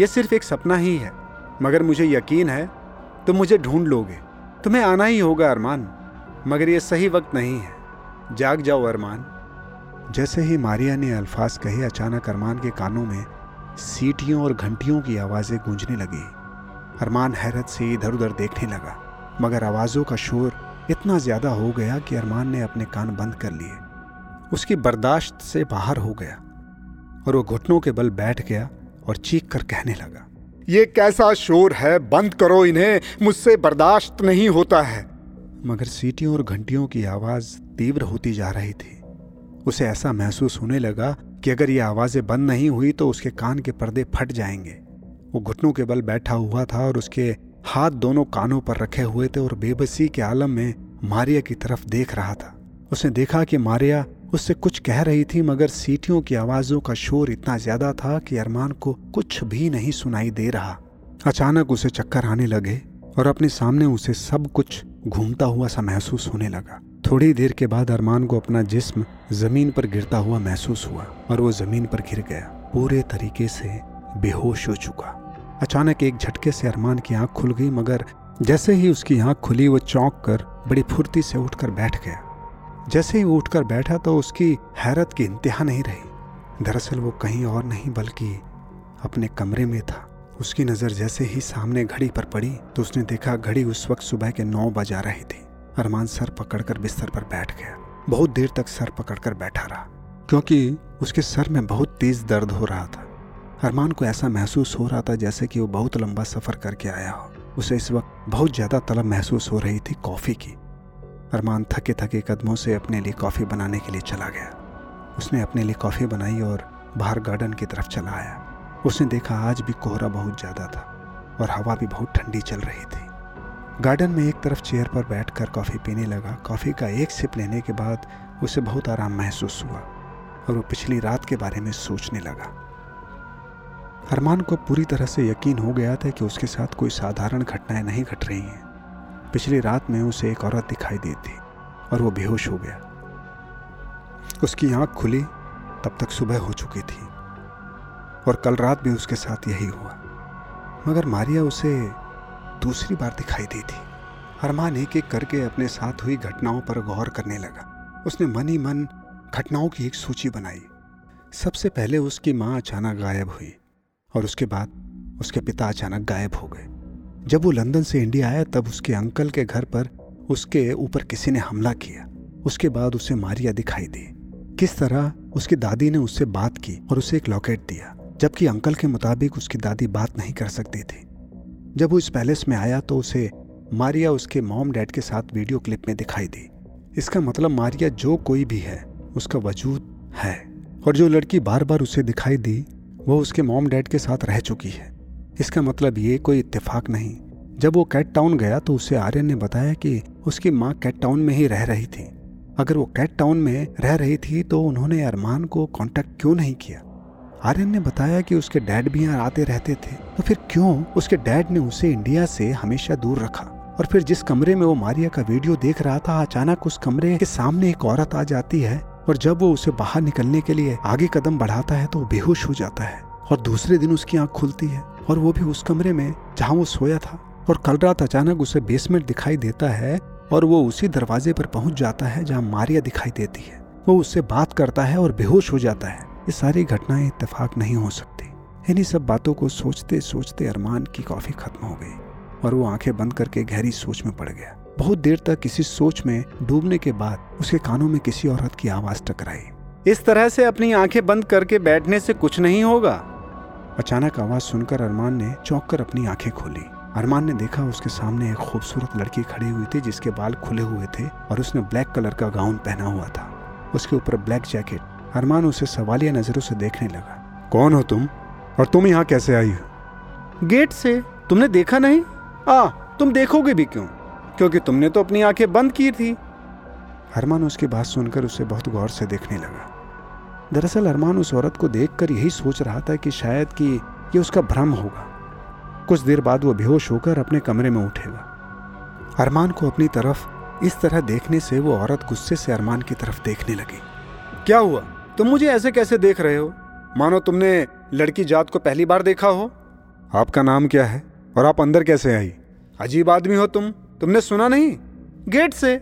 यह सिर्फ़ एक सपना ही है, मगर मुझे यकीन है, तुम मुझे ढूंढ लोगे। तुम्हें आना ही होगा अरमान, मगर यह सही वक्त नहीं है। जाग जाओ अरमान। जैसे ही मारिया ने अल्फाज कहे अचानक अरमान के कानों में सीटियों और घंटियों की आवाज़ें गूंजने लगी। अरमान हैरत से इधर उधर देखने लगा, मगर आवाज़ों का शोर इतना ज़्यादा हो गया कि अरमान ने अपने कान बंद कर लिए। उसकी बर्दाश्त से बाहर हो गया और वो घुटनों के बल बैठ गया और चीख कर कहने लगा, ये कैसा शोर है? बंद करो इन्हें, मुझसे बर्दाश्त नहीं होता है। मगर सीटियों और घंटियों की आवाज़ तीव्र होती जा रही थी। उसे ऐसा महसूस होने लगा कि अगर ये आवाज़ें बंद नहीं हुई तो उसके कान के पर्दे फट जाएँगे। वो घुटनों के बल बैठा हुआ था और उसके हाथ दोनों कानों पर रखे हुए थे और बेबसी के आलम में मारिया की तरफ़ देख रहा था। उसने देखा कि मारिया उससे कुछ कह रही थी, मगर सीटियों की आवाज़ों का शोर इतना ज़्यादा था कि अरमान को कुछ भी नहीं सुनाई दे रहा। अचानक उसे चक्कर आने लगे और अपने सामने उसे सब कुछ घूमता हुआ सा महसूस होने लगा। थोड़ी देर के बाद अरमान को अपना जिस्म ज़मीन पर गिरता हुआ महसूस हुआ और वो ज़मीन पर गिर गया। पूरे तरीके से बेहोश हो चुका। अचानक एक झटके से अरमान की आँख खुल गई, मगर जैसे ही उसकी आँख खुली, वो चौंक कर बड़ी फुर्ती से उठकर बैठ गया। जैसे ही वो उठकर बैठा तो उसकी हैरत की इंतहा नहीं रही। दरअसल वो कहीं और नहीं, बल्कि अपने कमरे में था। उसकी नज़र जैसे ही सामने घड़ी पर पड़ी तो उसने देखा घड़ी उस वक्त सुबह के नौ बजा रही थी। अरमान सर पकड़कर बिस्तर पर बैठ गया। बहुत देर तक सर पकड़कर बैठा रहा, क्योंकि उसके सर में बहुत तेज दर्द हो रहा था। अरमान को ऐसा महसूस हो रहा था जैसे कि वो बहुत लंबा सफ़र करके आया हो। उसे इस वक्त बहुत ज़्यादा तलब महसूस हो रही थी कॉफ़ी की। अरमान थके थके कदमों से अपने लिए कॉफ़ी बनाने के लिए चला गया। उसने अपने लिए कॉफ़ी बनाई और बाहर गार्डन की तरफ़ चला आया। उसने देखा आज भी कोहरा बहुत ज़्यादा था और हवा भी बहुत ठंडी चल रही थी। गार्डन में एक तरफ़ चेयर पर बैठकर कॉफ़ी पीने लगा। कॉफ़ी का एक सिप लेने के बाद उसे बहुत आराम महसूस हुआ और वो पिछली रात के बारे में सोचने लगा। अरमान को पूरी तरह से यकीन हो गया था कि उसके साथ कोई साधारण घटनाएँ नहीं घट रही हैं। पिछली रात में उसे एक औरत दिखाई दी थी और वो बेहोश हो गया। उसकी आँख खुली, तब तक सुबह हो चुकी थी। और कल रात भी उसके साथ यही हुआ। मगर मारिया उसे दूसरी बार दिखाई दी थी। अरमान एक एक करके अपने साथ हुई घटनाओं पर गौर करने लगा। उसने मन ही मन घटनाओं की एक सूची बनाई। सबसे पहले उसकी माँ अचानक गायब हुई और उसके बाद उसके पिता अचानक गायब हो गए। जब वो लंदन से इंडिया आया, तब उसके अंकल के घर पर उसके ऊपर किसी ने हमला किया। उसके बाद उसे मारिया दिखाई दी। किस तरह उसकी दादी ने उससे बात की और उसे एक लॉकेट दिया। जबकि अंकल के मुताबिक उसकी दादी बात नहीं कर सकती थी। जब वो इस पैलेस में आया तो उसे मारिया उसके मॉम डैड के साथ वीडियो क्लिप में दिखाई दी। इसका मतलब मारिया जो कोई भी है, उसका वजूद है। और जो लड़की बार बार उसे दिखाई दी, वो उसके मॉम डैड के साथ रह चुकी है। इसका मतलब ये कोई इत्तेफाक नहीं। जब वो कैट टाउन गया तो उसे आर्यन ने बताया कि उसकी माँ कैट टाउन में ही रह रही थी। अगर वो कैट टाउन में रह रही थी तो उन्होंने अरमान को कांटेक्ट क्यों नहीं किया? आर्यन ने बताया कि उसके डैड भी यहाँ आते रहते थे। तो फिर क्यों उसके डैड ने उसे इंडिया से हमेशा दूर रखा? और फिर जिस कमरे में वो मारिया का वीडियो देख रहा था, अचानक उस कमरे के सामने एक औरत आ जाती है और जब वो उसे बाहर निकलने के लिए आगे कदम बढ़ाता है तो वो बेहोश हो जाता है और दूसरे दिन उसकी आँख खुलती है और वो भी उस कमरे में जहाँ वो सोया था और कल रात अचानक उसे बेसमेंट दिखाई देता है और वो उसी दरवाजे पर पहुँच जाता है जहाँ मारिया दिखाई देती है। वो उससे बात करता है और बेहोश हो जाता है। ये सारी घटनाएँ इत्तेफाक नहीं हो सकती। इन्हीं सब बातों को सोचते सोचते अरमान की कॉफ़ी खत्म हो गई और वो आँखें बंद करके गहरी सोच में पड़ गया। बहुत देर तक किसी सोच में डूबने के बाद उसके कानों में किसी औरत की आवाज़ टकराई। इस तरह से अपनी आँखें बंद करके बैठने से कुछ नहीं होगा। अचानक आवाज़ सुनकर अरमान ने चौंक कर अपनी आँखें खोली। अरमान ने देखा उसके सामने एक खूबसूरत लड़की खड़ी हुई थी जिसके बाल खुले हुए थे और उसने ब्लैक कलर का गाउन पहना हुआ था। उसके ऊपर ब्लैक जैकेट अरमान उसे सवालिया नज़रों से देखने लगा। कौन हो तुम? और तुम यहाँ कैसे आई हो? गेट से। तुमने देखा नहीं? आ तुम देखोगे भी क्यों? क्योंकि तुमने तो अपनी आँखें बंद की थी। अरमान उसकी बात सुनकर उसे बहुत गौर से देखने लगा। दरअसल अरमान उस औरत को देखकर यही सोच रहा था कि शायद कि ये उसका भ्रम होगा। कुछ देर बाद वो बेहोश होकर अपने कमरे में उठेगा। अरमान को अपनी तरफ़ इस तरह देखने से वो औरत गुस्से से अरमान की तरफ़ देखने लगी। क्या हुआ? तुम मुझे ऐसे कैसे देख रहे हो? मानो तुमने लड़की जात को पहली बार देखा हो। आपका नाम क्या है? और आप अंदर कैसे आई? अजीब आदमी हो तुम। तुमने सुना नहीं? गेट से।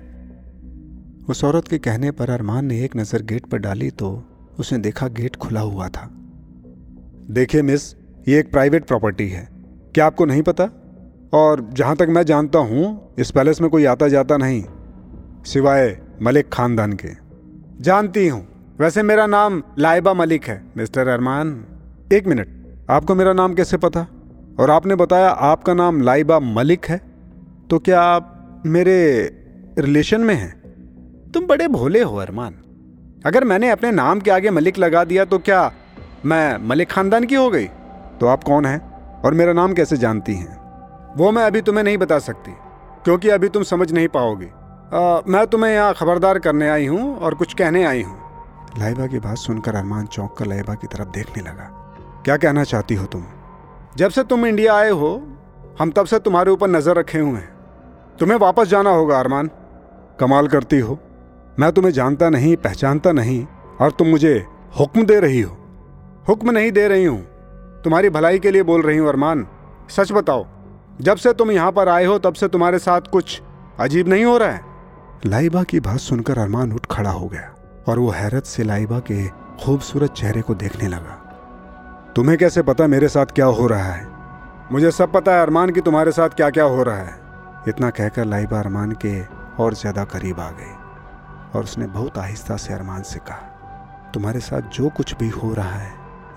उस औरत के कहने पर अरमान ने एक नज़र गेट पर डाली तो उसने देखा गेट खुला हुआ था। देखिए मिस, ये एक प्राइवेट प्रॉपर्टी है। क्या आपको नहीं पता? और जहाँ तक मैं जानता हूँ, इस पैलेस में कोई आता जाता नहीं, सिवाय मलिक खानदान के। जानती हूँ। वैसे मेरा नाम लाइबा मलिक है, मिस्टर अरमान। एक मिनट, आपको मेरा नाम कैसे पता? और आपने बताया आपका नाम लाइबा मलिक है तो क्या आप मेरे रिलेशन में हैं? तुम बड़े भोले हो, अरमान। अगर मैंने अपने नाम के आगे मलिक लगा दिया तो क्या मैं मलिक खानदान की हो गई? तो आप कौन हैं, और मेरा नाम कैसे जानती हैं? वो मैं अभी तुम्हें नहीं बता सकती, क्योंकि अभी तुम समझ नहीं पाओगी। मैं तुम्हें यहाँ खबरदार करने आई हूँ, और कुछ कहने आई हूँ। लाइबा की बात सुनकर अरमान चौंक कर लाइबा की तरफ़ देखने लगा। क्या कहना चाहती हो तुम? जब से तुम इंडिया आए हो, हम तब से तुम्हारे ऊपर नज़र रखे हुए हैं। तुम्हें वापस जाना होगा, अरमान। कमाल करती हो। मैं तुम्हें जानता नहीं, पहचानता नहीं, और तुम मुझे हुक्म दे रही हो। हुक्म नहीं दे रही हूँ। तुम्हारी भलाई के लिए बोल रही हूँ, अरमान। सच बताओ, जब से तुम यहाँ पर आए हो, तब से तुम्हारे साथ कुछ अजीब नहीं हो रहा है? लाइबा की बात सुनकर अरमान उठ खड़ा हो गया। और वो हैरत से लाइबा के खूबसूरत चेहरे को देखने लगा। तुम्हें कैसे पता मेरे साथ क्या हो रहा है? मुझे सब पता है अरमान की तुम्हारे साथ क्या क्या हो रहा है। इतना कहकर लाइबा अरमान के और ज़्यादा करीब आ गई और उसने बहुत आहिस्ता से अरमान से कहा, तुम्हारे साथ जो कुछ भी हो रहा है,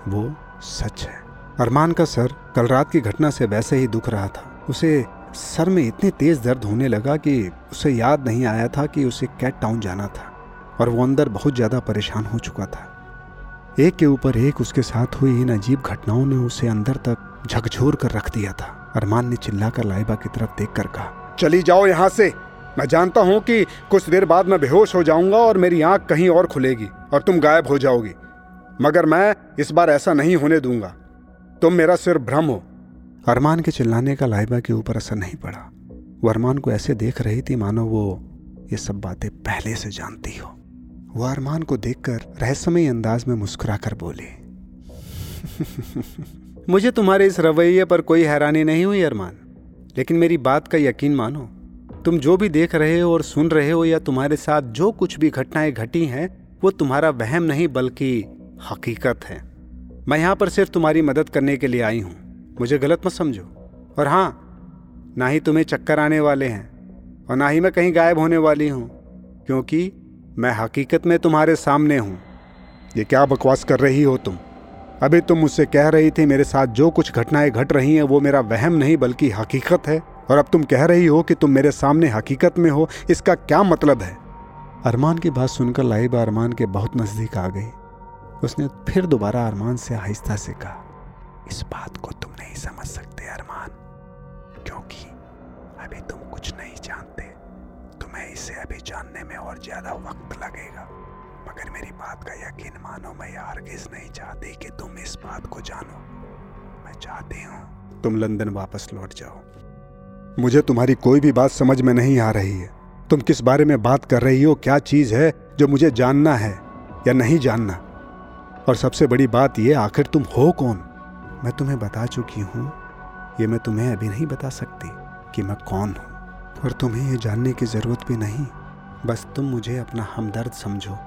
वो सच है। अरमान का सर कल रात की घटना से वैसे ही दुख रहा था। उसे सर में इतने तेज दर्द होने लगा कि उसे याद नहीं आया था कि उसे कैट टाउन जाना था। और वो अंदर बहुत ज़्यादा परेशान हो चुका था। एक के ऊपर एक, उसके साथ हुई इन अजीब घटनाओं ने उसे अंदर तक झकझोर कर रख दिया था। अरमान ने चिल्लाकर लाइबा की तरफ़ देख कर कहा, चली जाओ यहाँ से। मैं जानता हूँ कि कुछ देर बाद मैं बेहोश हो जाऊँगा और मेरी आँख कहीं और खुलेगी और तुम गायब हो जाओगी। मगर मैं इस बार ऐसा नहीं होने दूँगा। तुम मेरा सिर भ्रम हो। अरमान के चिल्लाने का लाइबा के ऊपर असर नहीं पड़ा। वो अरमान को ऐसे देख रही थी, मानो वो ये सब बातें पहले से जानती हो। वो अरमान को देखकर रहस्यमय अंदाज में मुस्कुराकर बोले, मुझे तुम्हारे इस रवैये पर कोई हैरानी नहीं हुई, अरमान। लेकिन मेरी बात का यकीन मानो, तुम जो भी देख रहे हो और सुन रहे हो या तुम्हारे साथ जो कुछ भी घटनाएँ घटी हैं, वो तुम्हारा वहम नहीं, बल्कि हकीकत है। मैं यहाँ पर सिर्फ़ तुम्हारी मदद करने के लिए आई हूँ। मुझे गलत मत समझो। और हाँ ना ही तुम्हें चक्कर आने वाले हैं, और ना ही मैं कहीं गायब होने वाली हूँ, क्योंकि मैं हकीकत में तुम्हारे सामने हूँ। ये क्या बकवास कर रही हो तुम? अभी तुम मुझसे कह रही थी मेरे साथ जो कुछ घटनाएँ घट रही हैं, वो मेरा वहम नहीं, बल्कि हकीकत है। और अब तुम कह रही हो कि तुम मेरे सामने हकीकत में हो, इसका क्या मतलब है? अरमान की बात सुनकर लाइबा अरमान के बहुत नज़दीक आ गई। उसने फिर दोबारा अरमान से आहिस्ता से कहा, इस बात को तुम नहीं समझ सकते अरमान, क्योंकि अभी तुम इसे अभी जानने में और ज़्यादा वक्त लगेगा। मगर मेरी बात का यकीन मानो, मैं यार किस नहीं चाहती कि तुम इस बात को जानो। मैं चाहती हूँ तुम लंदन वापस लौट जाओ। मुझे तुम्हारी कोई भी बात समझ में नहीं आ रही है। तुम किस बारे में बात कर रही हो? क्या चीज़ है जो मुझे जानना है या नहीं जानना? और सबसे बड़ी बात यह आखिर तुम हो कौन? मैं तुम्हें बता चुकी हूँ। ये मैं तुम्हें अभी नहीं बता सकती कि मैं कौन हूँ। और तुम्हें ये जानने की ज़रूरत भी नहीं। बस तुम मुझे अपना हमदर्द समझो।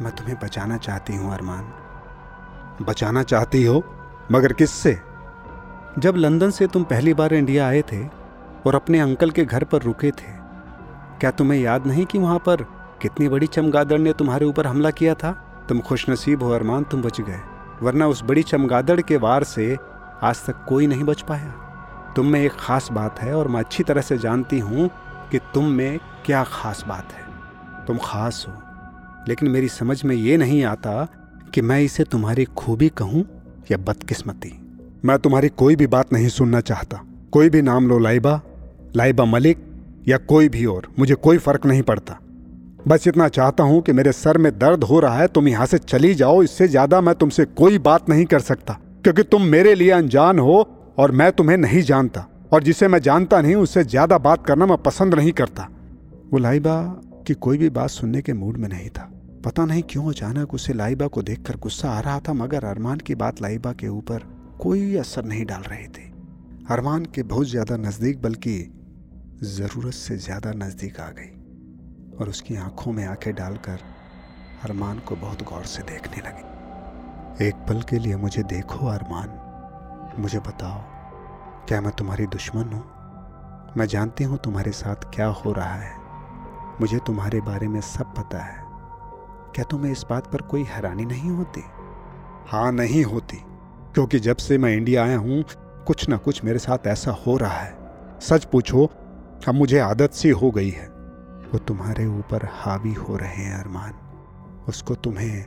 मैं तुम्हें बचाना चाहती हूँ, अरमान। बचाना चाहती हो? मगर किससे? जब लंदन से तुम पहली बार इंडिया आए थे और अपने अंकल के घर पर रुके थे, क्या तुम्हें याद नहीं कि वहाँ पर कितनी बड़ी चमगादड़ ने तुम्हारे ऊपर हमला किया था? तुम खुशनसीब हो, अरमान, तुम बच गए, वरना उस बड़ी चमगादड़ के वार से आज तक कोई नहीं बच पाया। तुम में एक ख़ास बात है और मैं अच्छी तरह से जानती हूँ कि तुम में क्या ख़ास बात है। तुम ख़ास हो, लेकिन मेरी समझ में ये नहीं आता कि मैं इसे तुम्हारी खूबी कहूँ या बदकिस्मती। मैं तुम्हारी कोई भी बात नहीं सुनना चाहता, कोई भी नाम लो लाइबा लाइबा मलिक या कोई भी और, मुझे कोई फ़र्क नहीं पड़ता। बस इतना चाहता हूँ कि मेरे सर में दर्द हो रहा है, तुम यहाँ से चली जाओ, इससे ज़्यादा मैं तुमसे कोई बात नहीं कर सकता, क्योंकि तुम मेरे लिए अनजान हो और मैं तुम्हें नहीं जानता, और जिसे मैं जानता नहीं, उससे ज़्यादा बात करना मैं पसंद नहीं करता। वो लाइबा की कोई भी बात सुनने के मूड में नहीं था। पता नहीं क्यों अचानक उसे लाइबा को देखकर गुस्सा आ रहा था, मगर अरमान की बात लाइबा के ऊपर कोई असर नहीं डाल रही थी। अरमान के बहुत ज़्यादा नज़दीक, बल्कि ज़रूरत से ज़्यादा नज़दीक आ गई, और उसकी आँखों में आँखें डालकर अरमान को बहुत गौर से देखने लगी। एक पल के लिए मुझे देखो, अरमान। मुझे बताओ, क्या मैं तुम्हारी दुश्मन हूँ? मैं जानती हूँ तुम्हारे साथ क्या हो रहा है। मुझे तुम्हारे बारे में सब पता है। क्या तुम्हें इस बात पर कोई हैरानी नहीं होती? हाँ नहीं होती, क्योंकि जब से मैं इंडिया आया हूँ, कुछ ना कुछ मेरे साथ ऐसा हो रहा है। सच पूछो, अब मुझे आदत सी हो गई है। वो तुम्हारे ऊपर हावी हो रहे हैं, अरमान। उसको तुम्हें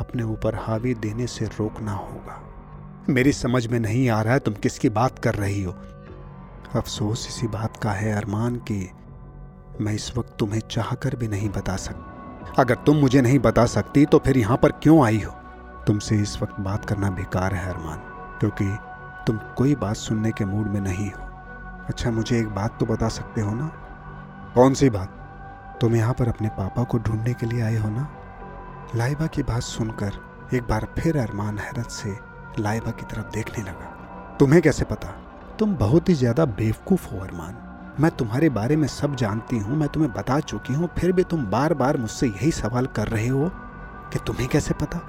अपने ऊपर हावी देने से रोकना होगा। मेरी समझ में नहीं आ रहा है तुम किसकी बात कर रही हो। अफसोस इसी बात का है, अरमान, कि मैं इस वक्त तुम्हें चाह कर भी नहीं बता सकता अगर तुम मुझे नहीं बता सकती तो फिर यहाँ पर क्यों आई हो? तुमसे इस वक्त बात करना बेकार है, अरमान, क्योंकि तुम कोई बात सुनने के मूड में नहीं हो। अच्छा मुझे एक बात तो बता सकते हो ना? कौन सी बात? तुम यहाँ पर अपने पापा को ढूँढने के लिए आए हो ना? लाइबा की बात सुनकर एक बार फिर अरमान हैरत से लाइबा की तरफ़ देखने लगा। तुम्हें कैसे पता? तुम बहुत ही ज़्यादा बेवकूफ़ हो, अरमान। मैं तुम्हारे बारे में सब जानती हूँ, मैं तुम्हें बता चुकी हूँ, फिर भी तुम बार बार मुझसे यही सवाल कर रहे हो कि तुम्हें कैसे पता?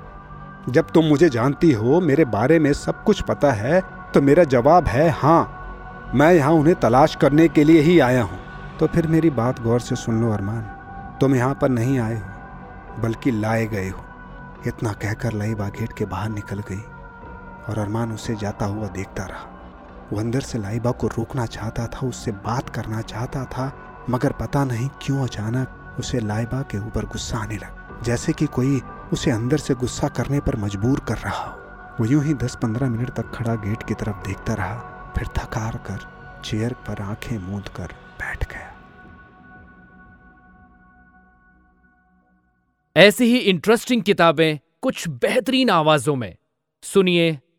जब तुम मुझे जानती हो, मेरे बारे में सब कुछ पता है तो मेरा जवाब है हाँ मैं यहाँ उन्हें तलाश करने के लिए ही आया हूँ। तो फिर मेरी बात गौर से सुन लो, अरमान। तुम यहाँ पर नहीं आए हो, बल्कि लाए गए हो। इतना कहकर लई बागेट के बाहर निकल गई। और अरमान उसे जाता हुआ देखता रहा। वो अंदर से लाइबा को रोकना चाहता था, उससे बात करना चाहता था, मगर पता नहीं क्यों अचानक उसे लाइबा के ऊपर गुस्सा आने लगा, जैसे कि कोई उसे अंदर से गुस्सा करने पर मजबूर कर रहा हो। वो यूँ ही दस पंद्रह मिनट तक खड़ा गेट की तरफ़ देखता रहा, फिर थकार कर चेयर पर आँखें मूंद कर बैठ गया। ऐसी ही इंटरेस्टिंग किताबें कुछ बेहतरीन आवाजों में। सुनिए